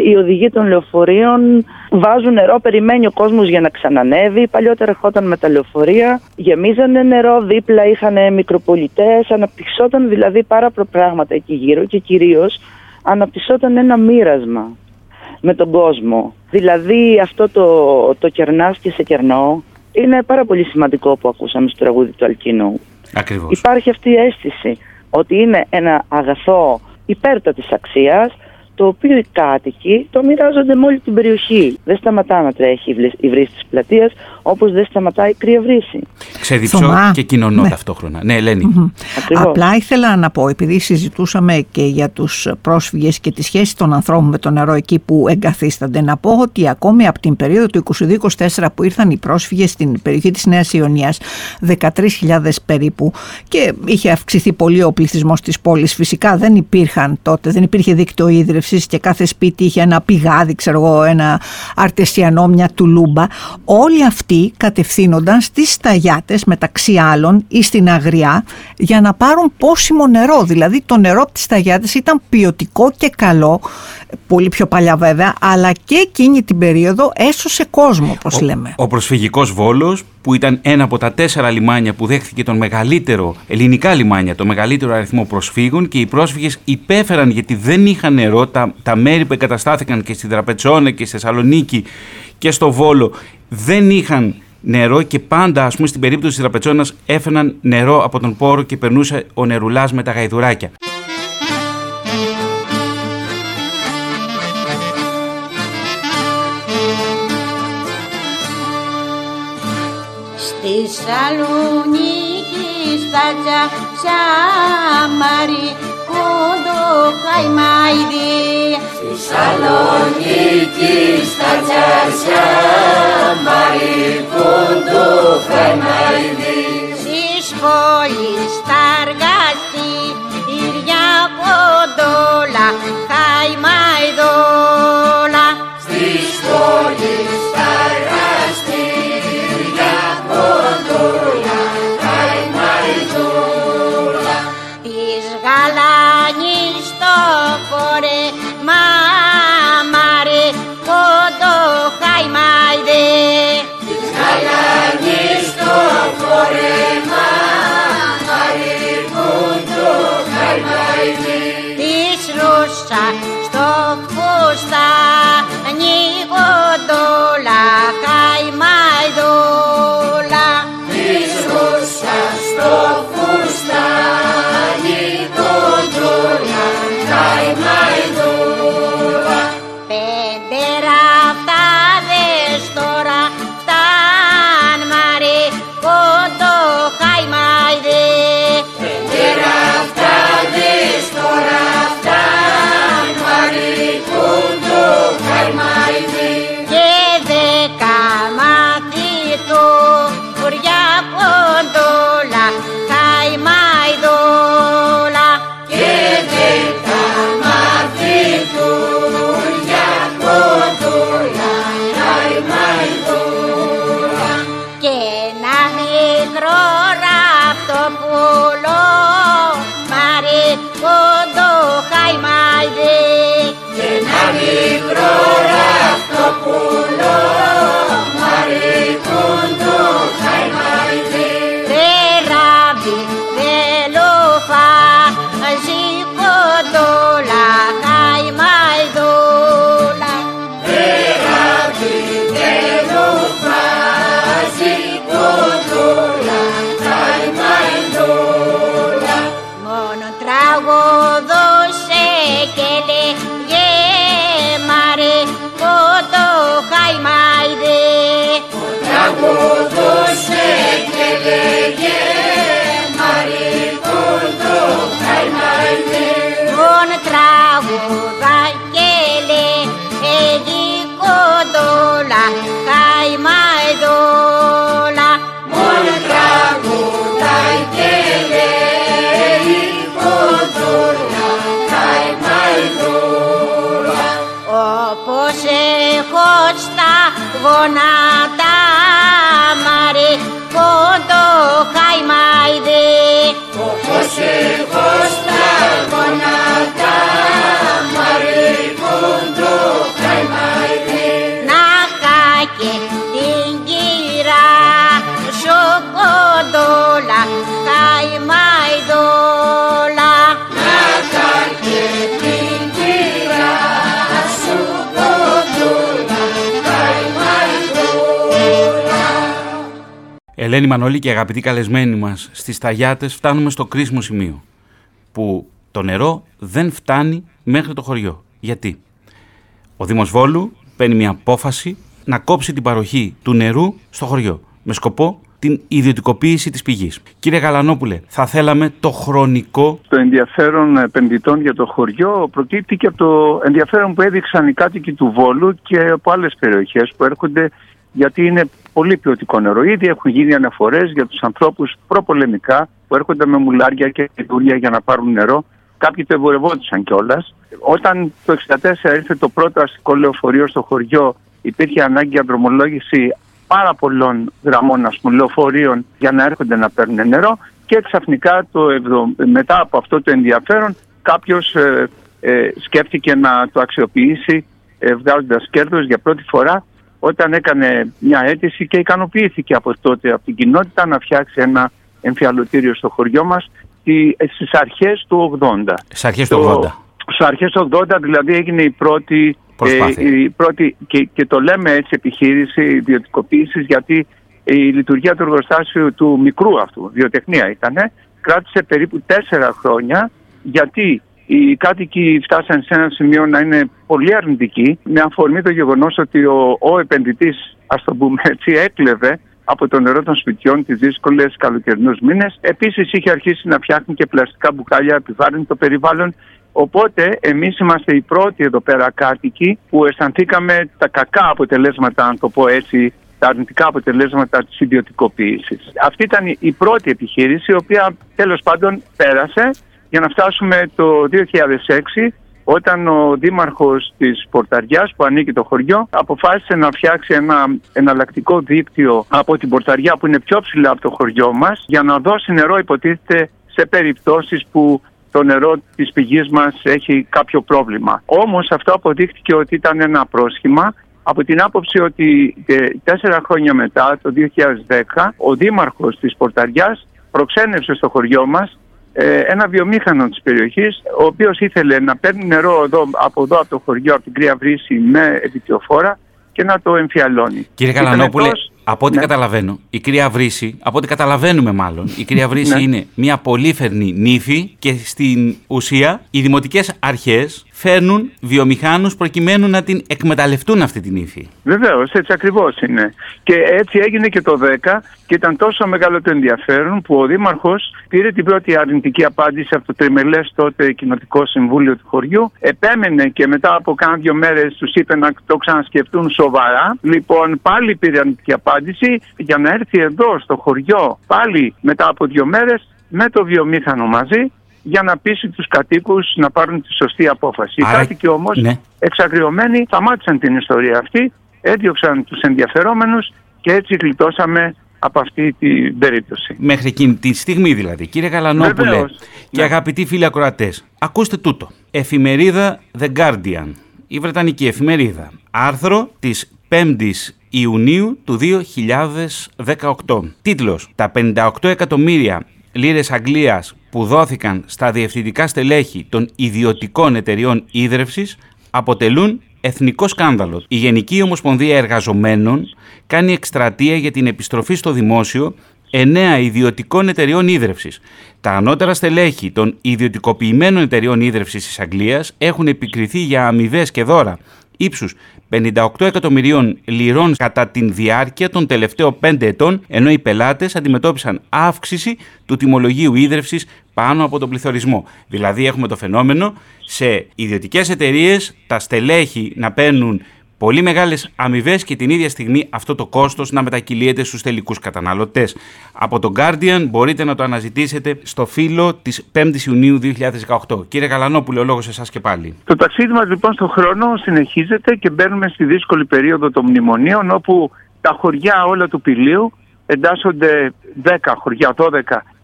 Speaker 8: οι οδηγοί των λεωφορείων βάζουν νερό, περιμένει ο κόσμος για να ξανανεύει. Παλιότερα ερχόταν με τα λεωφορεία, γεμίζανε νερό, δίπλα είχαν μικροπολιτές, αναπτυσσόταν δηλαδή πάρα πολλά πράγματα εκεί γύρω και κυρίως αναπτυσσόταν ένα μοίρασμα με τον κόσμο. Δηλαδή αυτό το, το κερνάς και σε κερνώ είναι πάρα πολύ σημαντικό που ακούσαμε στο τραγούδι του Αλκίνου.
Speaker 1: Ακριβώς.
Speaker 8: Υπάρχει αυτή η αίσθηση ότι είναι ένα αγαθό υπέρτατης αξίας το οποίο οι κάτοικοι το μοιράζονται με όλη την περιοχή. Δεν σταματά να τρέχει η βλη- η βρύση της πλατείας όπως δεν σταματάει η κρύα βρύση.
Speaker 1: Ξεδιψώ
Speaker 3: Θωμά.
Speaker 1: και κοινωνώ
Speaker 3: Ναι.
Speaker 1: ταυτόχρονα. Ναι, Ελένη.
Speaker 8: Ακριβώς.
Speaker 3: Απλά ήθελα να πω, επειδή συζητούσαμε και για τους πρόσφυγες και τη σχέση των ανθρώπων με το νερό εκεί που εγκαθίστανται, να πω ότι ακόμη από την περίοδο του 22-24 που ήρθαν οι πρόσφυγες στην περιοχή της Νέας Ιωνίας, 13.000 περίπου, και είχε αυξηθεί πολύ ο πληθυσμός της πόλης. Φυσικά δεν υπήρχαν τότε, δεν υπήρχε δίκτυο ίδρυυσης και κάθε σπίτι είχε ένα πηγάδι, ξέρω εγώ, ένα αρτεσιανό, μια τουλούμπα. Όλοι αυτοί κατευθύνονταν στις σταγιάτες μεταξύ άλλων ή στην αγριά για να πάρουν πόσιμο νερό. Δηλαδή το νερό από τις σταγιάτες ήταν ποιοτικό και καλό, πολύ πιο παλιά βέβαια, αλλά και εκείνη την περίοδο έσωσε κόσμο όπως λέμε.
Speaker 1: Ο προσφυγικός Βόλος που ήταν ένα από τα τέσσερα λιμάνια που δέχθηκε τον μεγαλύτερο, ελληνικά λιμάνια, το μεγαλύτερο αριθμό προσφύγων και οι πρόσφυγες υπέφεραν γιατί δεν είχαν νερό, τα, τα μέρη που εγκαταστάθηκαν και στην Τραπετσόνα και στη Θεσσαλονίκη και στο Βόλο δεν είχαν νερό και πάντα ας πούμε στην περίπτωση της Τραπετσόνας έφεραν νερό από τον πόρο και περνούσε ο νερουλάς με τα γαϊδουράκια.
Speaker 9: Στη Σαλονίκη στα τσαμάρι κοντό καημάιδι Στη Σαλονίκη στα τσαμάρι κοντό καημάιδι Στη σχολή στα εργαστήρια ποντόλα
Speaker 1: Ελένη Μανώλη και αγαπητοί καλεσμένοι μας στις Ταγιάτες φτάνουμε στο κρίσιμο σημείο που το νερό δεν φτάνει μέχρι το χωριό. Γιατί; Ο Δήμος Βόλου παίρνει μια απόφαση να κόψει την παροχή του νερού στο χωριό με σκοπό την ιδιωτικοποίηση της πηγής. Κύριε Γαλανόπουλε, θα θέλαμε το χρονικό...
Speaker 5: Το ενδιαφέρον επενδυτών για το χωριό προκύπτει και από το ενδιαφέρον που έδειξαν οι κάτοικοι του Βόλου και από άλλες περιοχές που έρχονται γιατί είναι πολύ ποιοτικό νερό. Ήδη έχουν γίνει αναφορές για τους ανθρώπους προπολεμικά που έρχονται με μουλάρια και δουλειά για να πάρουν νερό. Κάποιοι το εμπορευόντουσαν κιόλας. Όταν το 1964 ήρθε το πρώτο αστικό λεωφορείο στο χωριό, υπήρχε ανάγκη για δρομολόγηση πάρα πολλών γραμμών ας πούμε, λεωφορείων για να έρχονται να παίρνουν νερό και ξαφνικά το, μετά από αυτό το ενδιαφέρον κάποιος ε, ε, σκέφτηκε να το αξιοποιήσει ε, βγάζοντας κέρδος για πρώτη φορά όταν έκανε μια αίτηση και ικανοποιήθηκε από τότε από την κοινότητα να φτιάξει ένα εμφιαλωτήριο στο χωριό μας στις αρχές του 80.
Speaker 1: Στις αρχές του 80.
Speaker 5: Στις αρχές του 80 δηλαδή έγινε η πρώτη
Speaker 1: Προσπάθεια.
Speaker 5: η πρώτη, και, και το λέμε έτσι επιχείρηση ιδιωτικοποίησης γιατί η λειτουργία του εργοστάσιου του μικρού αυτού, βιοτεχνία ήταν, κράτησε περίπου τέσσερα χρόνια γιατί οι κάτοικοι φτάσαν σε ένα σημείο να είναι πολύ αρνητικοί με αφορμή το γεγονός ότι ο, ο επενδυτής, ας το πούμε έτσι, έκλεβε από το νερό των σπιτιών τις δύσκολες καλοκαιρινούς μήνες. Επίσης είχε αρχίσει να φτιάχνει και πλαστικά μπουκάλια, επιβάρυνε το περιβάλλον Οπότε εμείς είμαστε οι πρώτοι εδώ πέρα κάτοικοι που αισθανθήκαμε τα κακά αποτελέσματα, αν το πω έτσι, τα αρνητικά αποτελέσματα της ιδιωτικοποίησης. Αυτή ήταν η πρώτη επιχείρηση, η οποία τέλος πάντων πέρασε για να φτάσουμε το 2006 όταν ο δήμαρχος της Πορταριάς που ανήκει το χωριό αποφάσισε να φτιάξει ένα εναλλακτικό δίκτυο από την Πορταριά που είναι πιο ψηλά από το χωριό μας για να δώσει νερό υποτίθεται σε περιπτώσεις που το νερό της πηγής μας έχει κάποιο πρόβλημα. Όμως αυτό αποδείχτηκε ότι ήταν ένα πρόσχημα από την άποψη ότι ε, τέσσερα χρόνια μετά, το 2010, ο δήμαρχος της Πορταριάς προξένευσε στο χωριό μας ε, ένα βιομήχανο της περιοχής, ο οποίος ήθελε να παίρνει νερό εδώ, από εδώ από το χωριό, από την Κρύα Βρύση με επιτιοφόρα και να το εμφιαλώνει.
Speaker 1: Κύριε Καλανόπουλε, από ό,τι ναι. καταλαβαίνω, η κυρία Βρύση, από ό,τι καταλαβαίνουμε μάλλον, η κυρία Βρύση ναι. είναι μια πολύφερνη νύφη και στην ουσία οι δημοτικές αρχές φέρνουν βιομηχάνους προκειμένου να την εκμεταλλευτούν αυτή την ύφη.
Speaker 5: Βεβαίως, έτσι ακριβώς είναι. Και έτσι έγινε και το 10 και ήταν τόσο μεγάλο το ενδιαφέρον που ο Δήμαρχος πήρε την πρώτη αρνητική απάντηση από το τριμελές τότε κοινοτικό συμβούλιο του χωριού. Επέμενε και μετά από κάνα δύο μέρες τους είπε να το ξανασκεφτούν σοβαρά. Λοιπόν, πάλι πήρε αρνητική απάντηση για να έρθει εδώ στο χωριό πάλι μετά από δύο μέρες με το βιομήχανο μαζί για να πείσει τους κατοίκους να πάρουν τη σωστή απόφαση. Οι κάτοικοι όμως ναι. εξαγριωμένοι σταμάτησαν την ιστορία αυτή, έδιωξαν τους ενδιαφερόμενους και έτσι γλιτώσαμε από αυτή την περίπτωση.
Speaker 1: Μέχρι εκείνη τη στιγμή δηλαδή. Κύριε Καλανόπουλε και ναι. αγαπητοί φίλοι ακροατές, ακούστε τούτο. Εφημερίδα The Guardian, η Βρετανική εφημερίδα. Άρθρο της 5ης Ιουνίου του 2018. Τίτλος «Τα 58 εκατομμύρια λίρες Αγγλίας που δόθηκαν στα διευθυντικά στελέχη των ιδιωτικών εταιριών ίδρυυσης αποτελούν εθνικό σκάνδαλο. Η Γενική Ομοσπονδία Εργαζομένων κάνει εκστρατεία για την επιστροφή στο δημόσιο εννέα ιδιωτικών εταιριών ίδρυυση. Τα ανώτερα στελέχη των ιδιωτικοποιημένων εταιριών ίδρυυση της Αγγλίας έχουν επικριθεί για αμοιβές και δώρα ύψους 58 εκατομμυρίων λιρών κατά την διάρκεια των τελευταίων 5 ετών, ενώ οι πελάτες αντιμετώπισαν αύξηση του τιμολογίου ίδρυυση πάνω από τον πληθωρισμό. Δηλαδή, έχουμε το φαινόμενο σε ιδιωτικές εταιρείες τα στελέχη να παίρνουν πολύ μεγάλες αμοιβές και την ίδια στιγμή αυτό το κόστος να μετακυλίεται στους τελικούς καταναλωτές. Από τον Guardian μπορείτε να το αναζητήσετε στο φύλλο της 5η Ιουνίου 2018. Κύριε Καλανόπουλε, ο λόγος εσάς και πάλι.
Speaker 5: Το ταξίδι μας λοιπόν στον χρόνο συνεχίζεται και μπαίνουμε στη δύσκολη περίοδο των μνημονίων όπου τα χωριά όλα του πηλίου εντάσσονται 10 χωριά, 12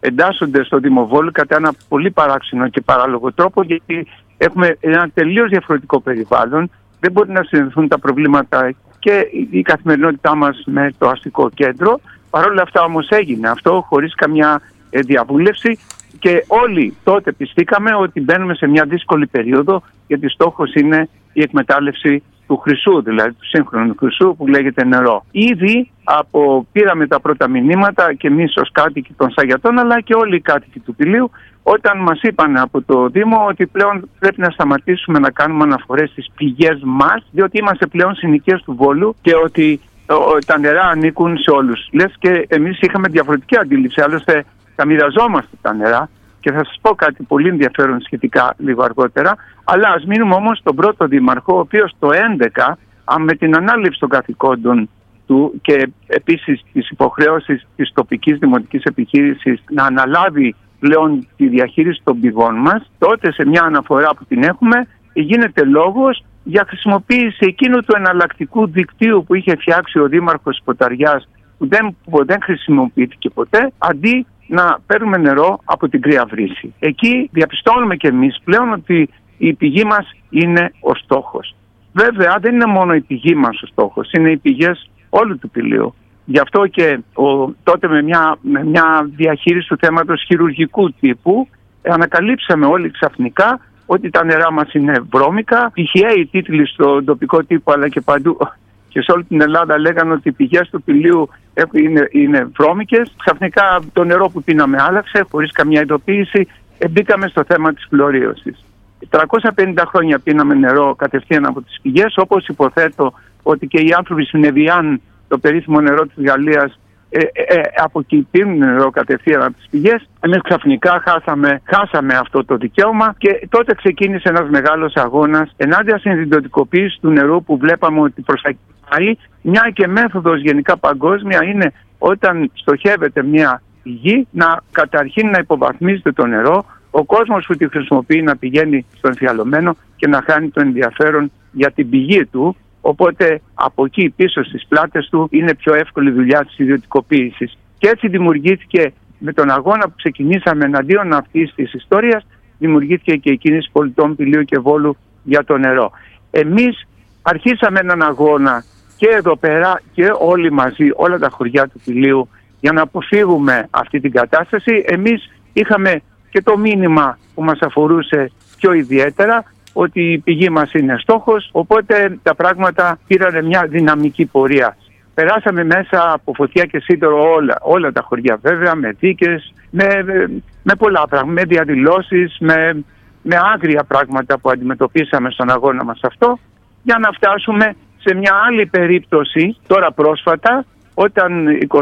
Speaker 5: εντάσσονται στο Δημοβόλιο κατά ένα πολύ παράξενο και παράλογο τρόπο γιατί έχουμε ένα τελείως διαφορετικό περιβάλλον δεν μπορεί να συνδεθούν τα προβλήματα και η καθημερινότητά μας με το αστικό κέντρο. Παρ' όλα αυτά όμως έγινε αυτό χωρίς καμιά ε, διαβούλευση και όλοι τότε πιστήκαμε ότι μπαίνουμε σε μια δύσκολη περίοδο γιατί στόχος είναι η εκμετάλλευση του χρυσού, δηλαδή του σύγχρονου χρυσού που λέγεται νερό. Ήδη από, πήραμε τα πρώτα μηνύματα και εμείς ως κάτοικοι των Σαγιατών, αλλά και όλοι οι κάτοικοι του Πηλίου, όταν μας είπαν από το Δήμο ότι πλέον πρέπει να σταματήσουμε να κάνουμε αναφορές στις πηγέ μας, διότι είμαστε πλέον συνοικίε του Βόλου και ότι τα νερά ανήκουν σε όλους. Λες και εμείς είχαμε διαφορετική αντίληψη. Άλλωστε, τα μοιραζόμαστε τα νερά και θα σας πω κάτι πολύ ενδιαφέρον σχετικά λίγο αργότερα. Αλλά ας μείνουμε όμως στον πρώτο δήμαρχο, ο οποίος το 2011, με την ανάληψη των καθηκόντων του και επίσης τις υποχρέωση της τοπικής δημοτικής επιχείρησης να αναλάβει πλέον τη διαχείριση των πηγών μας, τότε σε μια αναφορά που την έχουμε, γίνεται λόγος για χρησιμοποίηση εκείνου του εναλλακτικού δικτύου που είχε φτιάξει ο Δήμαρχος Ποταριάς που δεν, που δεν χρησιμοποιήθηκε ποτέ, αντί να παίρνουμε νερό από την κρύα βρύση. Εκεί διαπιστώνουμε και εμείς πλέον ότι η πηγή μας είναι ο στόχος. Βέβαια δεν είναι μόνο η πηγή μας ο στόχος, είναι οι πηγές όλου του πηλίου. Γι' αυτό και ο, τότε με μια, με μια διαχείριση του θέματος χειρουργικού τύπου ανακαλύψαμε όλοι ξαφνικά ότι τα νερά μας είναι βρώμικα. Τυχαίοι τίτλοι στο τοπικό τύπο αλλά και παντού και σε όλη την Ελλάδα λέγανε ότι οι πηγές του πηλίου είναι, είναι βρώμικες. Ξαφνικά το νερό που πίναμε άλλαξε χωρίς καμία ειδοποίηση. Μπήκαμε στο θέμα της πλωρίωσης. 350 χρόνια πίναμε νερό κατευθείαν από τις πηγές, όπως υποθέτω ότι και οι άνθρωποι στην Εβιάν, το περίφημο νερό της Γαλλίας, ε, ε, ε, από εκεί πίνουν νερό κατευθείαν από τις πηγές. Εμείς ξαφνικά χάσαμε, χάσαμε αυτό το δικαίωμα και τότε ξεκίνησε ένας μεγάλος αγώνας ενάντια στην ιδιωτικοποίηση του νερού που βλέπαμε ότι προς τα πάει. Μια και μέθοδος γενικά παγκόσμια είναι όταν στοχεύεται μια πηγή να καταρχήν να υποβαθμίζεται το νερό, ο κόσμος που τη χρησιμοποιεί να πηγαίνει στον φιαλωμένο και να χάνει το ενδιαφέρον για την πηγή του Οπότε από εκεί πίσω στις πλάτες του είναι πιο εύκολη δουλειά της ιδιωτικοποίησης. Και έτσι δημιουργήθηκε με τον αγώνα που ξεκινήσαμε εναντίον αυτής της ιστορίας, δημιουργήθηκε και η κίνηση πολιτών Πηλίου και Βόλου για το νερό. Εμείς αρχίσαμε έναν αγώνα και εδώ πέρα και όλοι μαζί, όλα τα χωριά του Πηλίου, για να αποφύγουμε αυτή την κατάσταση. Εμείς είχαμε και το μήνυμα που μας αφορούσε πιο ιδιαίτερα, ότι η πηγή μας είναι στόχος, οπότε τα πράγματα πήραν μια δυναμική πορεία. Περάσαμε μέσα από φωτιά και σύντορο όλα, όλα τα χωριά βέβαια, με δίκες, με, με πολλά πράγματα, με διαδηλώσεις, με, με άγρια πράγματα που αντιμετωπίσαμε στον αγώνα μας αυτό, για να φτάσουμε σε μια άλλη περίπτωση τώρα πρόσφατα, όταν 23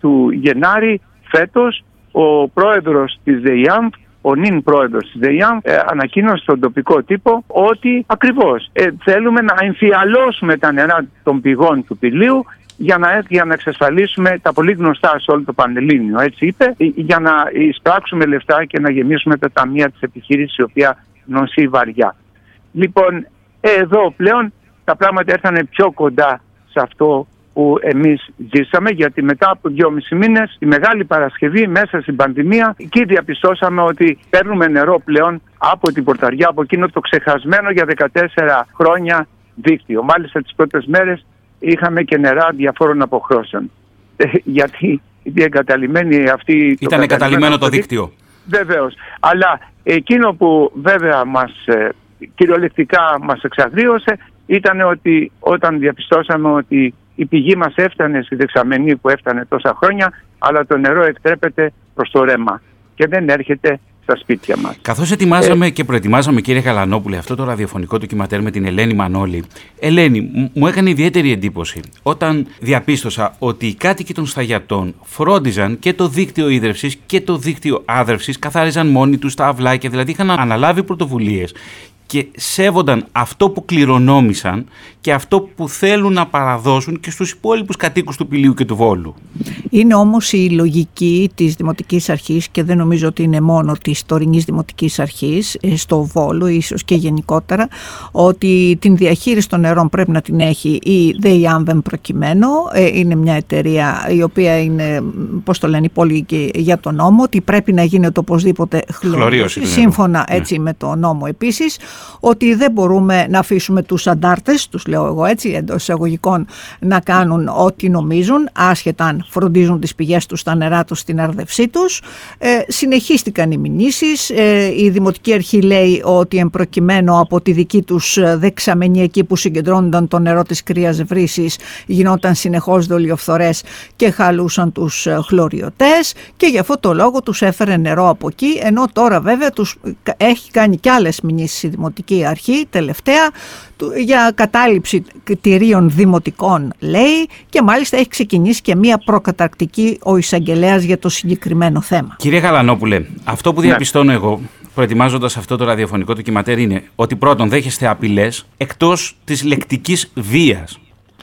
Speaker 5: του Γενάρη φέτος ο πρόεδρος της ΔΕΙΑΜ ο νυν πρόεδρος της ΔΕΙΑΜ ε, ανακοίνωσε στον τοπικό τύπο ότι ακριβώς ε, θέλουμε να εμφιαλώσουμε τα νερά των πηγών του πηλίου για να, για να εξασφαλίσουμε τα πολύ γνωστά σε όλο το Πανελλήνιο, έτσι είπε, ε, για να εισπράξουμε λεφτά και να γεμίσουμε τα ταμεία της επιχείρησης η οποία νοσεί βαριά. Λοιπόν, εδώ πλέον τα πράγματα έρθανε πιο κοντά σε αυτό που εμείς ζήσαμε γιατί μετά από δυόμισι μήνες η Μεγάλη Παρασκευή μέσα στην πανδημία εκεί διαπιστώσαμε ότι παίρνουμε νερό πλέον από την πορταριά από εκείνο το ξεχασμένο για 14 χρόνια δίκτυο. Μάλιστα τις πρώτες μέρες είχαμε και νερά διαφόρων αποχρώσεων. Ε, γιατί η εγκαταλειμμένη αυτή...
Speaker 1: Ήταν το εγκαταλειμμένο το δίκτυο.
Speaker 5: Βεβαίως. Αλλά εκείνο που βέβαια μας ε, κυριολεκτικά μας εξαγρίωσε ήταν ότι όταν διαπιστώσαμε ότι η πηγή μας έφτανε στη δεξαμενή που έφτανε τόσα χρόνια, αλλά το νερό εκτρέπεται προς το ρέμα και δεν έρχεται στα σπίτια μας.
Speaker 1: Καθώς ετοιμάζαμε ε... και προετοιμάζαμε κύριε Καλανόπουλε αυτό το ραδιοφωνικό ντοκιματέρ με την Ελένη Μανώλη, Ελένη, μου έκανε ιδιαίτερη εντύπωση όταν διαπίστωσα ότι οι κάτοικοι των Σταγιατών φρόντιζαν και το δίκτυο ίδρυυσης και το δίκτυο άδρευσης, καθάριζαν μόνοι τους τα αυλάκια, δηλαδή είχαν αναλάβει πρωτοβουλίες και σέβονταν αυτό που κληρονόμησαν και αυτό που θέλουν να παραδώσουν και στους υπόλοιπους κατοίκους του Πηλίου και του Βόλου.
Speaker 3: Είναι όμως η λογική της Δημοτικής Αρχής και δεν νομίζω ότι είναι μόνο της τωρινής Δημοτικής Αρχής ε, στο Βόλο ίσως και γενικότερα ότι την διαχείριση των νερών πρέπει να την έχει η ΔΕΙΑΜΒΕΜ προκειμένου ε, είναι μια εταιρεία η οποία είναι πώς το λένε υπόλοιποι για τον νόμο ότι πρέπει να γίνεται οπωσδήποτε χλωρίωση σύμφωνα ναι. έτσι με το νόμο επίσης ότι δεν μπορούμε να αφήσουμε τους αντάρτες, τους λέω εγώ έτσι εντός εισαγωγικών, να κάνουν ό,τι νομίζουν, άσχετα αν φροντίζουν τις πηγές τους στα νερά τους στην άρδευσή τους. Ε, συνεχίστηκαν οι μηνύσεις, ε, η Δημοτική Αρχή λέει ότι εμπροκειμένου από τη δική τους δεξαμενή εκεί που συγκεντρώνονταν το νερό της κρύας βρύσης γινόταν συνεχώς δολιοφθορές και χαλούσαν τους ε, χλωριωτές και γι' αυτό το λόγο τους έφερε νερό από εκεί ενώ τώρα βέβαια τους έχει κάνει κι άλλες μηνύσεις η Δημοτική Αρχή τελευταία για κατάληψη κτηρίων δημοτικών λέει και μάλιστα έχει ξεκινήσει και μία προκαταρκτική ο εισαγγελέας για το συγκεκριμένο θέμα.
Speaker 1: Κύριε Γαλανόπουλε, αυτό που ναι. διαπιστώνω εγώ προετοιμάζοντας αυτό το ραδιοφωνικό ντοκιματέρ είναι ότι πρώτον δέχεστε απειλές εκτός της λεκτικής βίας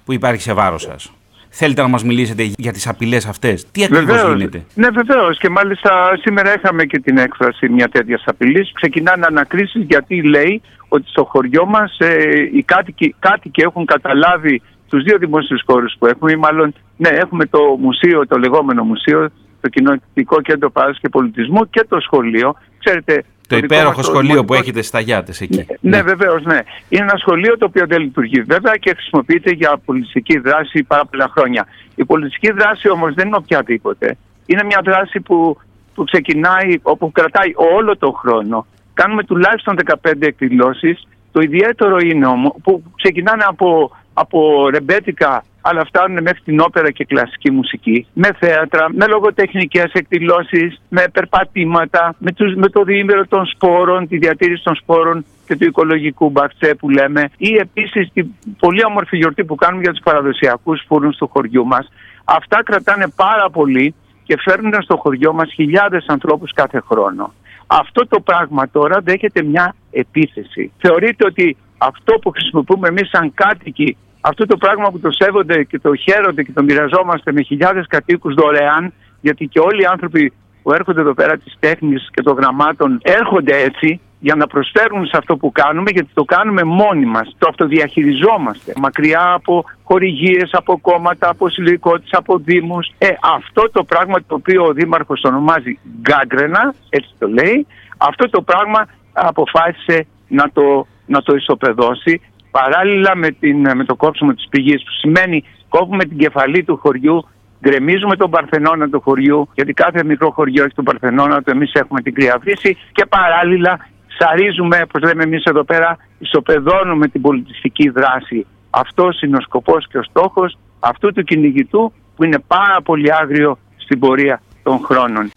Speaker 1: που υπάρχει σε βάρος σας. Θέλετε να μας μιλήσετε για τις απειλές αυτές; Τι ακριβώς γίνεται;
Speaker 5: Ναι, βεβαίως. Και μάλιστα σήμερα είχαμε και την έκφραση μια τέτοιας απειλής. Ξεκινάνε ανακρίσεις γιατί λέει ότι στο χωριό μας ε, οι κάτοικοι, κάτοικοι έχουν καταλάβει τους δύο δημόσιους χώρους που έχουμε, ή μάλλον ναι, έχουμε το μουσείο, το λεγόμενο μουσείο, το Κοινωνικό Κέντρο Παράδοση και Πολιτισμού και το σχολείο. Ξέρετε,
Speaker 1: το, υπέροχο σχολείο που έχετε στα Γιάτες εκεί.
Speaker 5: Ναι, ναι. ναι βεβαίως, ναι. Είναι ένα σχολείο το οποίο δεν λειτουργεί βέβαια και χρησιμοποιείται για πολιτιστική δράση πάρα πολλά χρόνια. Η πολιτιστική δράση όμως δεν είναι οποιαδήποτε. Είναι μια δράση που, που ξεκινάει, όπου κρατάει όλο τον χρόνο. Κάνουμε τουλάχιστον 15 εκδηλώσεις. Το ιδιαίτερο είναι όμως που ξεκινάνε από, από ρεμπέτικα αλλά φτάνουν μέχρι την όπερα και κλασική μουσική, με θέατρα, με λογοτεχνικές εκδηλώσεις, με περπατήματα, με, τους, με το διήμερο των σπόρων, τη διατήρηση των σπόρων και του οικολογικού μπαξέ που λέμε ή επίσης την πολύ όμορφη γιορτή που κάνουμε για τους παραδοσιακούς φούρνους του χωριού μας. Αυτά κρατάνε πάρα πολύ και φέρνουν στο χωριό μας χιλιάδες ανθρώπους κάθε χρόνο. Αυτό το πράγμα τώρα δέχεται μια επίθεση. Θεωρείτε ότι αυτό που χρησιμοποιούμε εμείς σαν κάτοικοι αυτό το πράγμα που το σέβονται και το χαίρονται και το μοιραζόμαστε με χιλιάδες κατοίκους δωρεάν, γιατί και όλοι οι άνθρωποι που έρχονται εδώ πέρα της τέχνης και των γραμμάτων έρχονται έτσι για να προσφέρουν σε αυτό που κάνουμε, γιατί το κάνουμε μόνοι μας, το αυτοδιαχειριζόμαστε, μακριά από χορηγίες, από κόμματα, από συλλογικότητες, από δήμους. Ε, αυτό το πράγμα το οποίο ο Δήμαρχος ονομάζει γκάγκρενα, έτσι το λέει, αυτό το πράγμα αποφάσισε να το, να το ισοπεδώσει παράλληλα με, την, με το κόψιμο της πηγής που σημαίνει κόβουμε την κεφαλή του χωριού γκρεμίζουμε τον Παρθενώνα του χωριού γιατί κάθε μικρό χωριό έχει τον Παρθενώνα του εμείς έχουμε την Κρυαβρύση και παράλληλα σαρίζουμε όπως λέμε εμείς εδώ πέρα ισοπεδώνουμε την πολιτιστική δράση αυτός είναι ο σκοπός και ο στόχος αυτού του κυνηγητού που είναι πάρα πολύ άγριο στην πορεία των χρόνων.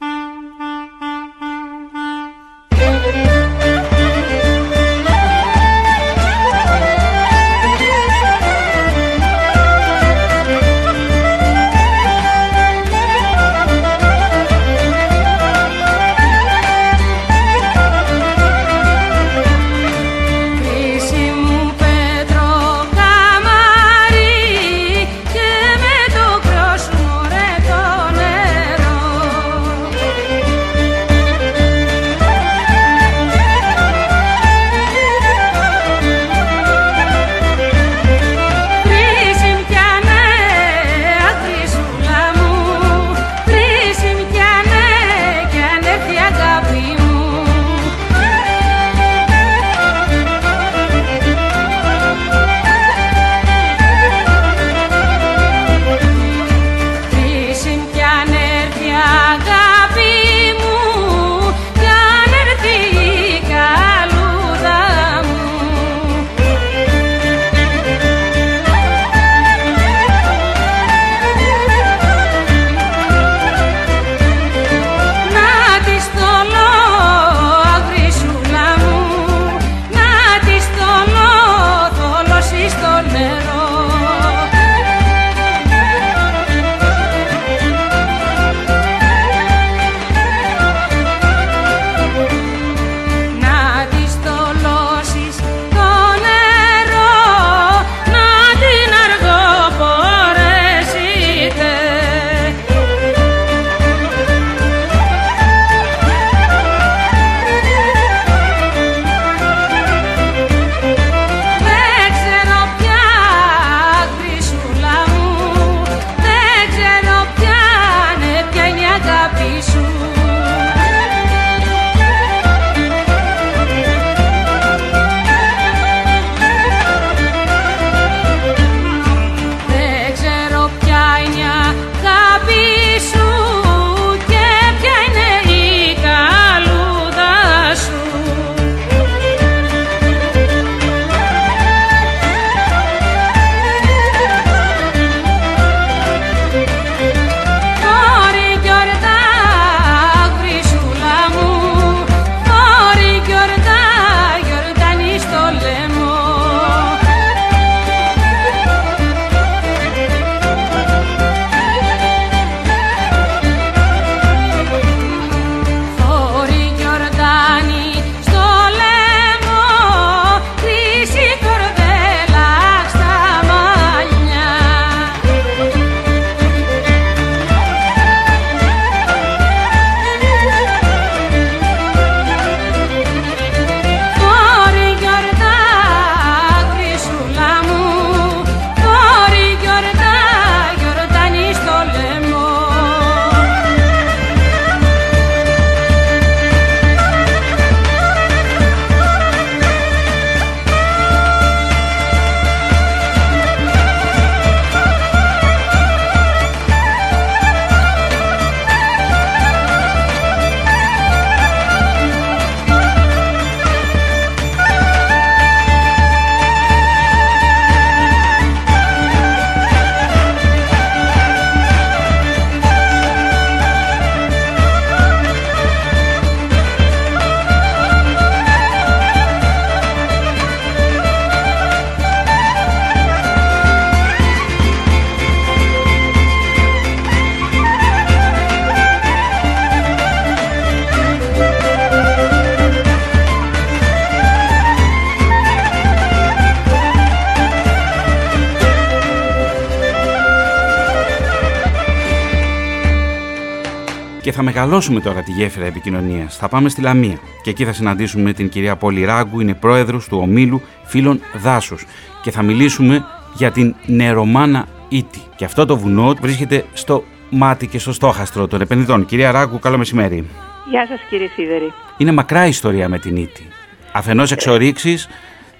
Speaker 1: Μεγαλώσουμε τώρα τη γέφυρα επικοινωνίας. Θα πάμε στη Λαμία και εκεί θα συναντήσουμε την κυρία Πόλη Ράγκου, είναι πρόεδρος του ομίλου φίλων δάσου και θα μιλήσουμε για την νερομάνα Ήτη. Και αυτό το βουνό βρίσκεται στο μάτι και στο στόχαστρο των επενδυτών. Κυρία Ράγκου, καλό μεσημέρι.
Speaker 10: Γεια σας κύριε Σίδερη.
Speaker 1: Είναι μακρά ιστορία με την Ήτη. Αφενός εξορίξεις,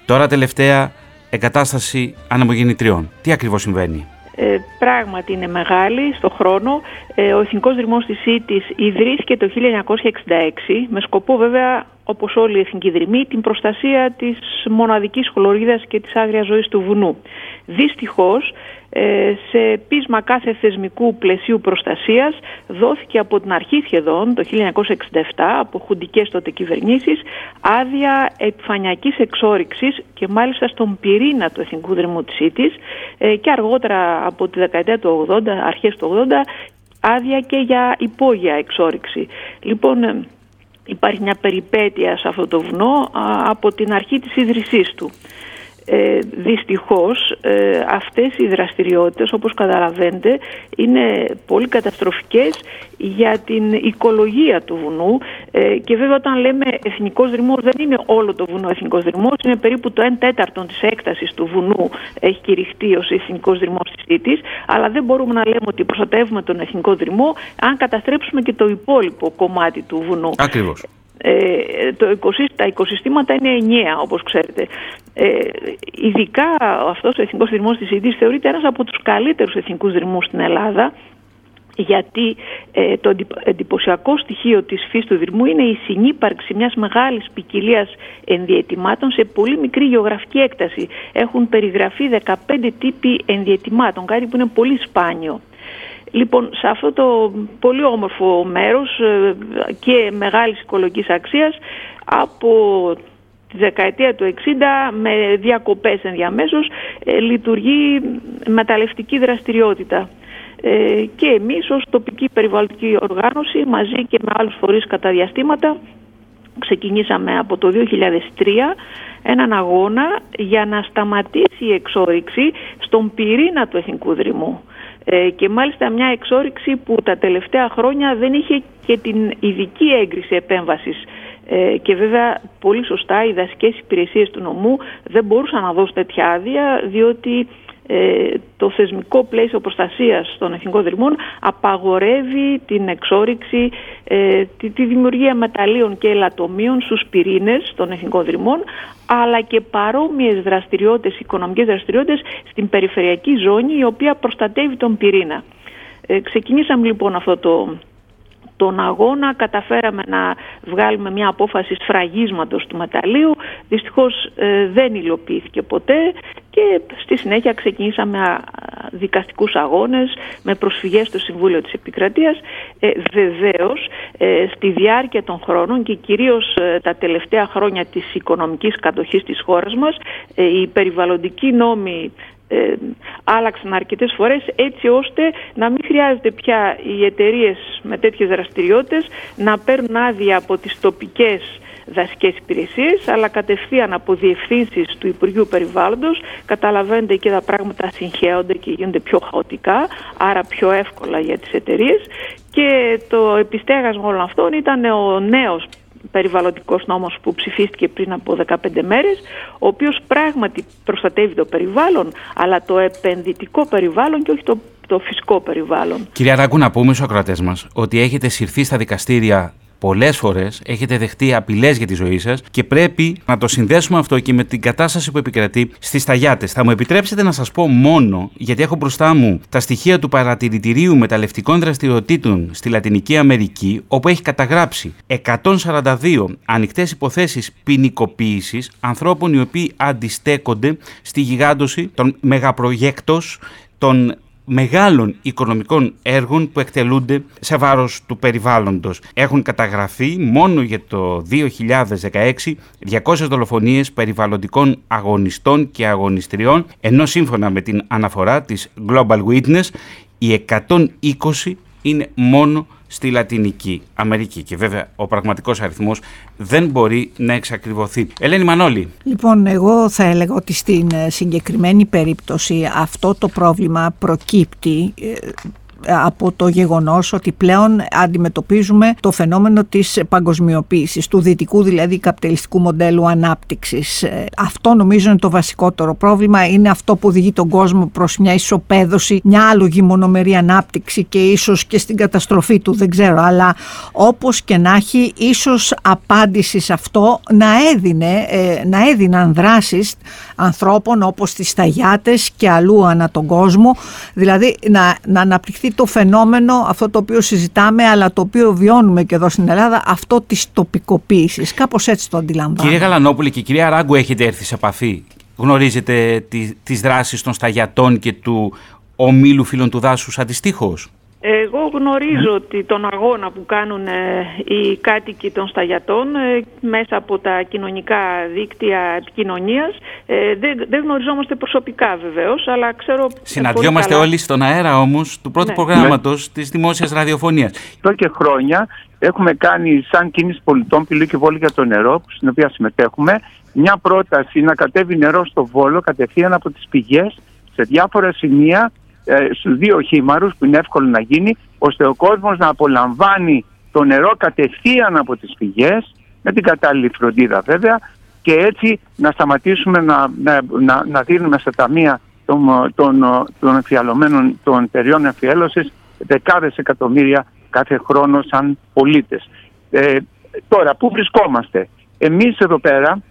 Speaker 1: τώρα τελευταία εγκατάσταση ανεμογεννητριών. Τι ακριβώς συμβαίνει;
Speaker 10: Ε, πράγματι είναι μεγάλη στο χρόνο. Ε, ο Εθνικός Δρυμός της ΣΥΤΙΣ ιδρύθηκε το 1966 με σκοπό βέβαια όπως όλοι οι εθνικοί δρυμοί την προστασία της μοναδικής χλωρίδας και της άγριας ζωής του βουνού. Δυστυχώς ε, σε πείσμα κάθε θεσμικού πλαισίου προστασίας δόθηκε από την αρχή σχεδόν το 1967 από χουντικές τότε κυβερνήσεις άδεια επιφανειακής εξόριξης και μάλιστα στον πυρήνα του Εθνικού Δρυμού της Ήτης ε, και αργότερα από τη δεκαετία του 80, αρχές του 80 άδεια και για υπόγεια εξόριξη. Λοιπόν, ε, υπάρχει μια περιπέτεια σε αυτό το βουνό από την αρχή της ίδρυσής του ε, δυστυχώς ε, αυτές οι δραστηριότητες όπως καταλαβαίνετε είναι πολύ καταστροφικές για την οικολογία του βουνού ε, και βέβαια όταν λέμε εθνικός δρυμός δεν είναι όλο το βουνό εθνικός δρυμός είναι περίπου το 1 τέταρτο της έκτασης του βουνού έχει κηρυχτεί ως εθνικός δρυμός της Σίτης αλλά δεν μπορούμε να λέμε ότι προστατεύουμε τον εθνικό δρυμό αν καταστρέψουμε και το υπόλοιπο κομμάτι του βουνού.
Speaker 1: Ακριβώς.
Speaker 10: Ε, το τα οικοσυστήματα είναι ενιαία όπως ξέρετε. Ε, ειδικά αυτός ο Εθνικός Δρυμός της Ιδής θεωρείται ένας από τους καλύτερους εθνικούς δρυμούς στην Ελλάδα γιατί ε, το εντυπωσιακό στοιχείο της φύσης του δρυμού είναι η συνύπαρξη μιας μεγάλης ποικιλία ενδιαιτημάτων σε πολύ μικρή γεωγραφική έκταση. Έχουν περιγραφεί 15 τύποι ενδιαιτημάτων, κάτι που είναι πολύ σπάνιο. Λοιπόν, σε αυτό το πολύ όμορφο μέρος ε, και μεγάλης οικολογικής αξίας από τη δεκαετία του 60 με διακοπές ενδιαμέσως ε, λειτουργεί μεταλλευτική δραστηριότητα. Ε, και εμείς ως τοπική περιβαλλοντική οργάνωση μαζί και με άλλους φορείς κατά διαστήματα ξεκινήσαμε από το 2003 έναν αγώνα για να σταματήσει η εξόριξη στον πυρήνα του Εθνικού Δρυμού. Ε, και μάλιστα μια εξόριξη που τα τελευταία χρόνια δεν είχε και την ειδική έγκριση επέμβασης. Ε, και βέβαια πολύ σωστά οι δασικές υπηρεσίες του νομού δεν μπορούσαν να δώσουν τέτοια άδεια διότι ε, το θεσμικό πλαίσιο προστασίας των εθνικών δρυμών απαγορεύει την εξόριξη, ε, τη, δημιουργία μεταλλίων και ελαττωμίων στους πυρήνες των εθνικών δρυμών αλλά και παρόμοιες δραστηριότητες, οικονομικές δραστηριότητες στην περιφερειακή ζώνη η οποία προστατεύει τον πυρήνα. Ε, ξεκινήσαμε λοιπόν αυτό το, τον αγώνα καταφέραμε να βγάλουμε μια απόφαση σφραγίσματος του μεταλλίου δυστυχώς ε, δεν υλοποιήθηκε ποτέ και στη συνέχεια ξεκινήσαμε δικαστικούς αγώνες με προσφυγές στο Συμβούλιο της Επικρατείας. Ε, βεβαίως ε, στη διάρκεια των χρόνων και κυρίως ε, τα τελευταία χρόνια της οικονομικής κατοχής της χώρας μας ε, οι περιβαλλοντικοί νόμοι ε, άλλαξαν αρκετές φορές έτσι ώστε να μην χρειάζεται πια οι εταιρείες με τέτοιες δραστηριότητες να παίρνουν άδεια από τις τοπικές δασικές υπηρεσίες αλλά κατευθείαν από διευθύνσεις του Υπουργείου Περιβάλλοντος καταλαβαίνετε και τα πράγματα συγχέονται και γίνονται πιο χαοτικά άρα πιο εύκολα για τις εταιρείες. και το επιστέγασμα όλων αυτών ήταν ο νέος περιβαλλοντικός νόμος που ψηφίστηκε πριν από 15 μέρες, ο οποίος πράγματι προστατεύει το περιβάλλον, αλλά το επενδυτικό περιβάλλον και όχι το το φυσικό περιβάλλον.
Speaker 1: Κυρία Ράγκου, να πούμε στους ακροατές μας ότι έχετε συρθεί στα δικαστήρια πολλές φορές έχετε δεχτεί απειλές για τη ζωή σας και πρέπει να το συνδέσουμε αυτό και με την κατάσταση που επικρατεί στις Ταγιάτε. Θα μου επιτρέψετε να σας πω μόνο, γιατί έχω μπροστά μου τα στοιχεία του Παρατηρητηρίου Μεταλλευτικών Δραστηριοτήτων στη Λατινική Αμερική, όπου έχει καταγράψει 142 ανοιχτές υποθέσεις ποινικοποίησης ανθρώπων οι οποίοι αντιστέκονται στη γιγάντωση των μεγαπρογέκτος των μεγάλων οικονομικών έργων που εκτελούνται σε βάρος του περιβάλλοντος. Έχουν καταγραφεί μόνο για το 2016 200 δολοφονίες περιβαλλοντικών αγωνιστών και αγωνιστριών, ενώ σύμφωνα με την αναφορά της Global Witness, οι 120 είναι μόνο στη Λατινική Αμερική. Και βέβαια ο πραγματικός αριθμός δεν μπορεί να εξακριβωθεί. Ελένη Μανώλη.
Speaker 3: Λοιπόν, εγώ θα έλεγα ότι στην ε, συγκεκριμένη περίπτωση αυτό το πρόβλημα προκύπτει ε, από το γεγονός ότι πλέον αντιμετωπίζουμε το φαινόμενο της παγκοσμιοποίησης, του δυτικού δηλαδή καπιταλιστικού μοντέλου ανάπτυξης. Ε, αυτό νομίζω είναι το βασικότερο πρόβλημα, είναι αυτό που οδηγεί τον κόσμο προς μια ισοπαίδωση, μια άλογη μονομερή ανάπτυξη και ίσως και στην καταστροφή του, δεν ξέρω, αλλά όπως και να έχει ίσως απάντηση σε αυτό να έδινε, ε, να έδιναν δράσεις ανθρώπων όπως τις Σταγιάτες και αλλού ανά τον κόσμο, δηλαδή να, να αναπτυχθεί το φαινόμενο αυτό το οποίο συζητάμε αλλά το οποίο βιώνουμε και εδώ στην Ελλάδα, αυτό της τοπικοποίησης. Κάπως έτσι το αντιλαμβάνω.
Speaker 1: Κυρία Γαλανόπουλη και κυρία Ράγκου έχετε έρθει σε επαφή; Γνωρίζετε τις, τις δράσεις των Σταγιατών και του ομίλου φίλων του δάσους αντιστοίχως;
Speaker 10: Εγώ γνωρίζω ότι τον αγώνα που κάνουν ε, οι κάτοικοι των σταγιατών ε, μέσα από τα κοινωνικά δίκτυα επικοινωνίας. Ε, δεν, δεν γνωριζόμαστε προσωπικά βεβαίως, αλλά ξέρω.
Speaker 1: Συναντιόμαστε όλοι στον αέρα όμως του πρώτου ναι. προγράμματος ναι. της δημόσιας ραδιοφωνίας.
Speaker 5: Εδώ και χρόνια έχουμε κάνει σαν κίνηση πολιτών πυλή και βόλη για το νερό, στην οποία συμμετέχουμε, μια πρόταση να κατέβει νερό στο Βόλο κατευθείαν από τις πηγές σε διάφορα σημεία ε, στους δύο χήμαρους που είναι εύκολο να γίνει ώστε ο κόσμος να απολαμβάνει το νερό κατευθείαν από τις πηγές με την κατάλληλη φροντίδα βέβαια και έτσι να σταματήσουμε να, να, να, να δίνουμε στα ταμεία των, των, των εμφιαλωμένων των εταιριών εμφιέλωσης δεκάδες εκατομμύρια κάθε χρόνο σαν πολίτες. Ε, τώρα, πού βρισκόμαστε; Εμείς εδώ πέρα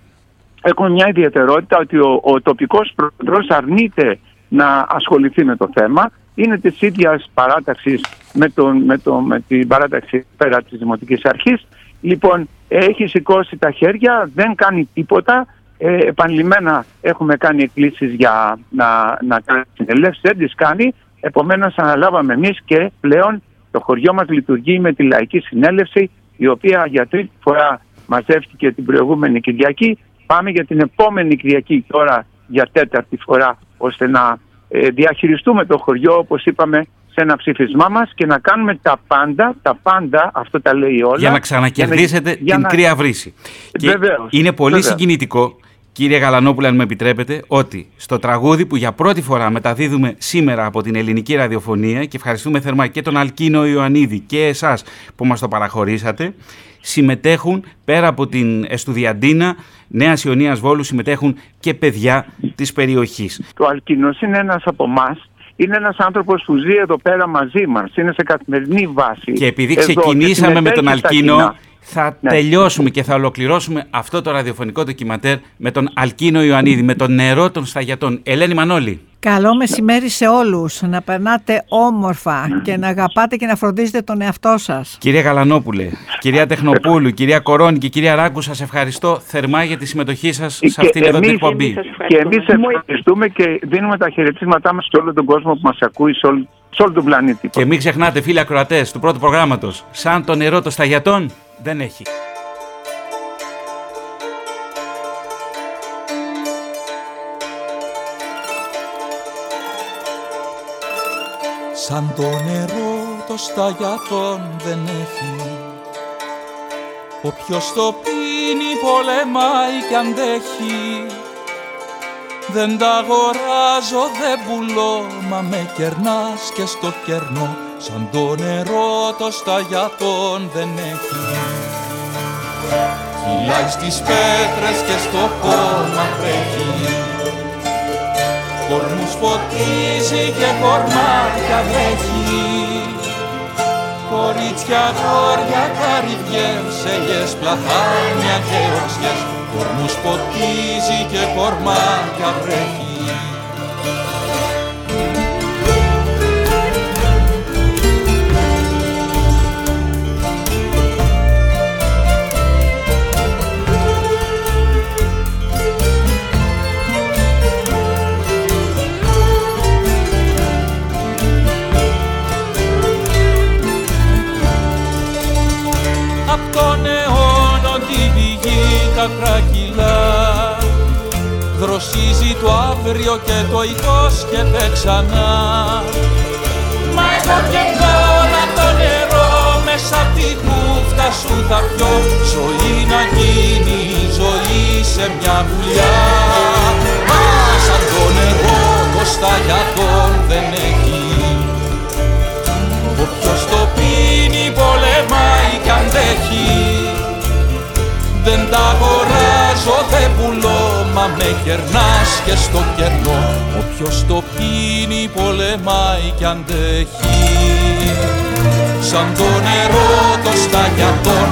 Speaker 5: έχουμε μια ιδιαιτερότητα ότι ο, ο τοπικός πρόεδρος αρνείται να ασχοληθεί με το θέμα. Είναι της ίδιας παράταξης με, τον, με, με την παράταξη πέρα της Δημοτικής Αρχής. Λοιπόν, έχει σηκώσει τα χέρια, δεν κάνει τίποτα. Ε, επανειλημμένα έχουμε κάνει εκκλήσεις για να, να κάνει συνελεύσει, δεν τις κάνει. Επομένως, αναλάβαμε εμείς και πλέον το χωριό μας λειτουργεί με τη Λαϊκή Συνέλευση, η οποία για τρίτη φορά μαζεύτηκε την προηγούμενη Κυριακή. Πάμε για την επόμενη Κυριακή τώρα για τέταρτη φορά ώστε να ε, διαχειριστούμε το χωριό όπως είπαμε σε ένα ψήφισμά μας και να κάνουμε τα πάντα, τα πάντα, αυτό τα λέει όλα.
Speaker 1: Για να ξανακερδίσετε την να... κρύα βρύση.
Speaker 5: Βεβαίως,
Speaker 1: είναι πολύ βεβαίως. συγκινητικό, κύριε Γαλανόπουλα, αν με επιτρέπετε, ότι στο τραγούδι που για πρώτη φορά μεταδίδουμε σήμερα από την ελληνική ραδιοφωνία και ευχαριστούμε θερμά και τον Αλκίνο Ιωαννίδη και εσάς που μας το παραχωρήσατε, συμμετέχουν πέρα από την Εστουδιαντίνα, Νέας Ιωνίας Βόλου, συμμετέχουν και παιδιά της περιοχής.
Speaker 5: Το Αλκίνο είναι ένας από εμάς. Είναι ένας άνθρωπος που ζει εδώ πέρα μαζί μας, είναι σε καθημερινή βάση.
Speaker 1: Και επειδή ξεκινήσαμε με τον Αλκίνο, θα ναι. τελειώσουμε και θα ολοκληρώσουμε αυτό το ραδιοφωνικό ντοκιματέρ με τον Αλκίνο Ιωαννίδη, με το νερό των σταγιατών. Ελένη Μανώλη.
Speaker 3: Καλό μεσημέρι σε όλους. Να περνάτε όμορφα και να αγαπάτε και να φροντίζετε τον εαυτό σας.
Speaker 1: Κυρία Γαλανόπουλε, κυρία Τεχνοπούλου, κυρία Κορώνη και κυρία Ράγκου, σας ευχαριστώ θερμά για τη συμμετοχή σας σε αυτήν εδώ την εκπομπή.
Speaker 5: Και εμείς ευχαριστούμε και δίνουμε τα χαιρετίσματά μας σε όλο τον κόσμο που μας ακούει, σε όλο, σε όλο τον πλανήτη.
Speaker 1: Και μην ξεχνάτε φίλοι ακροατές του πρώτου προγράμματος, σαν το νερό των σταγιατών δεν έχει.
Speaker 2: Σαν το νερό το σταγιατόν δεν έχει. Όποιος το πίνει πολεμάει κι αντέχει Δεν τα αγοράζω, δεν πουλώ, μα με κερνάς και στο κερνό. Σαν το νερό το σταγιατόν δεν έχει. Κυλάει στις πέτρες και στο κόμμα τρέχει Κορμούς ποτίζει και κορμάτια βρέχει Κορίτσια, γόρια, καρυδιές, ελιές, πλαθάνια και οξιές Κορμούς ποτίζει και κορμάτια βρέχει δροσίζει το αύριο και το υπόσχεται ξανά. Μα εγώ και τώρα το νερό μέσα απ' τη κούφτα σου θα πιω. Ζωή να γίνει η ζωή σε μια βουλιά Μα σαν το νερό το σταγιατόν δεν έχει. Όποιος το πίνει πολεμάει κι αντέχει ανταγοράζω δε πουλώ Μα με κερνάς και στο κερνό Όποιος το πίνει πολεμάει κι αντέχει Σαν το νερό το σταγιατόν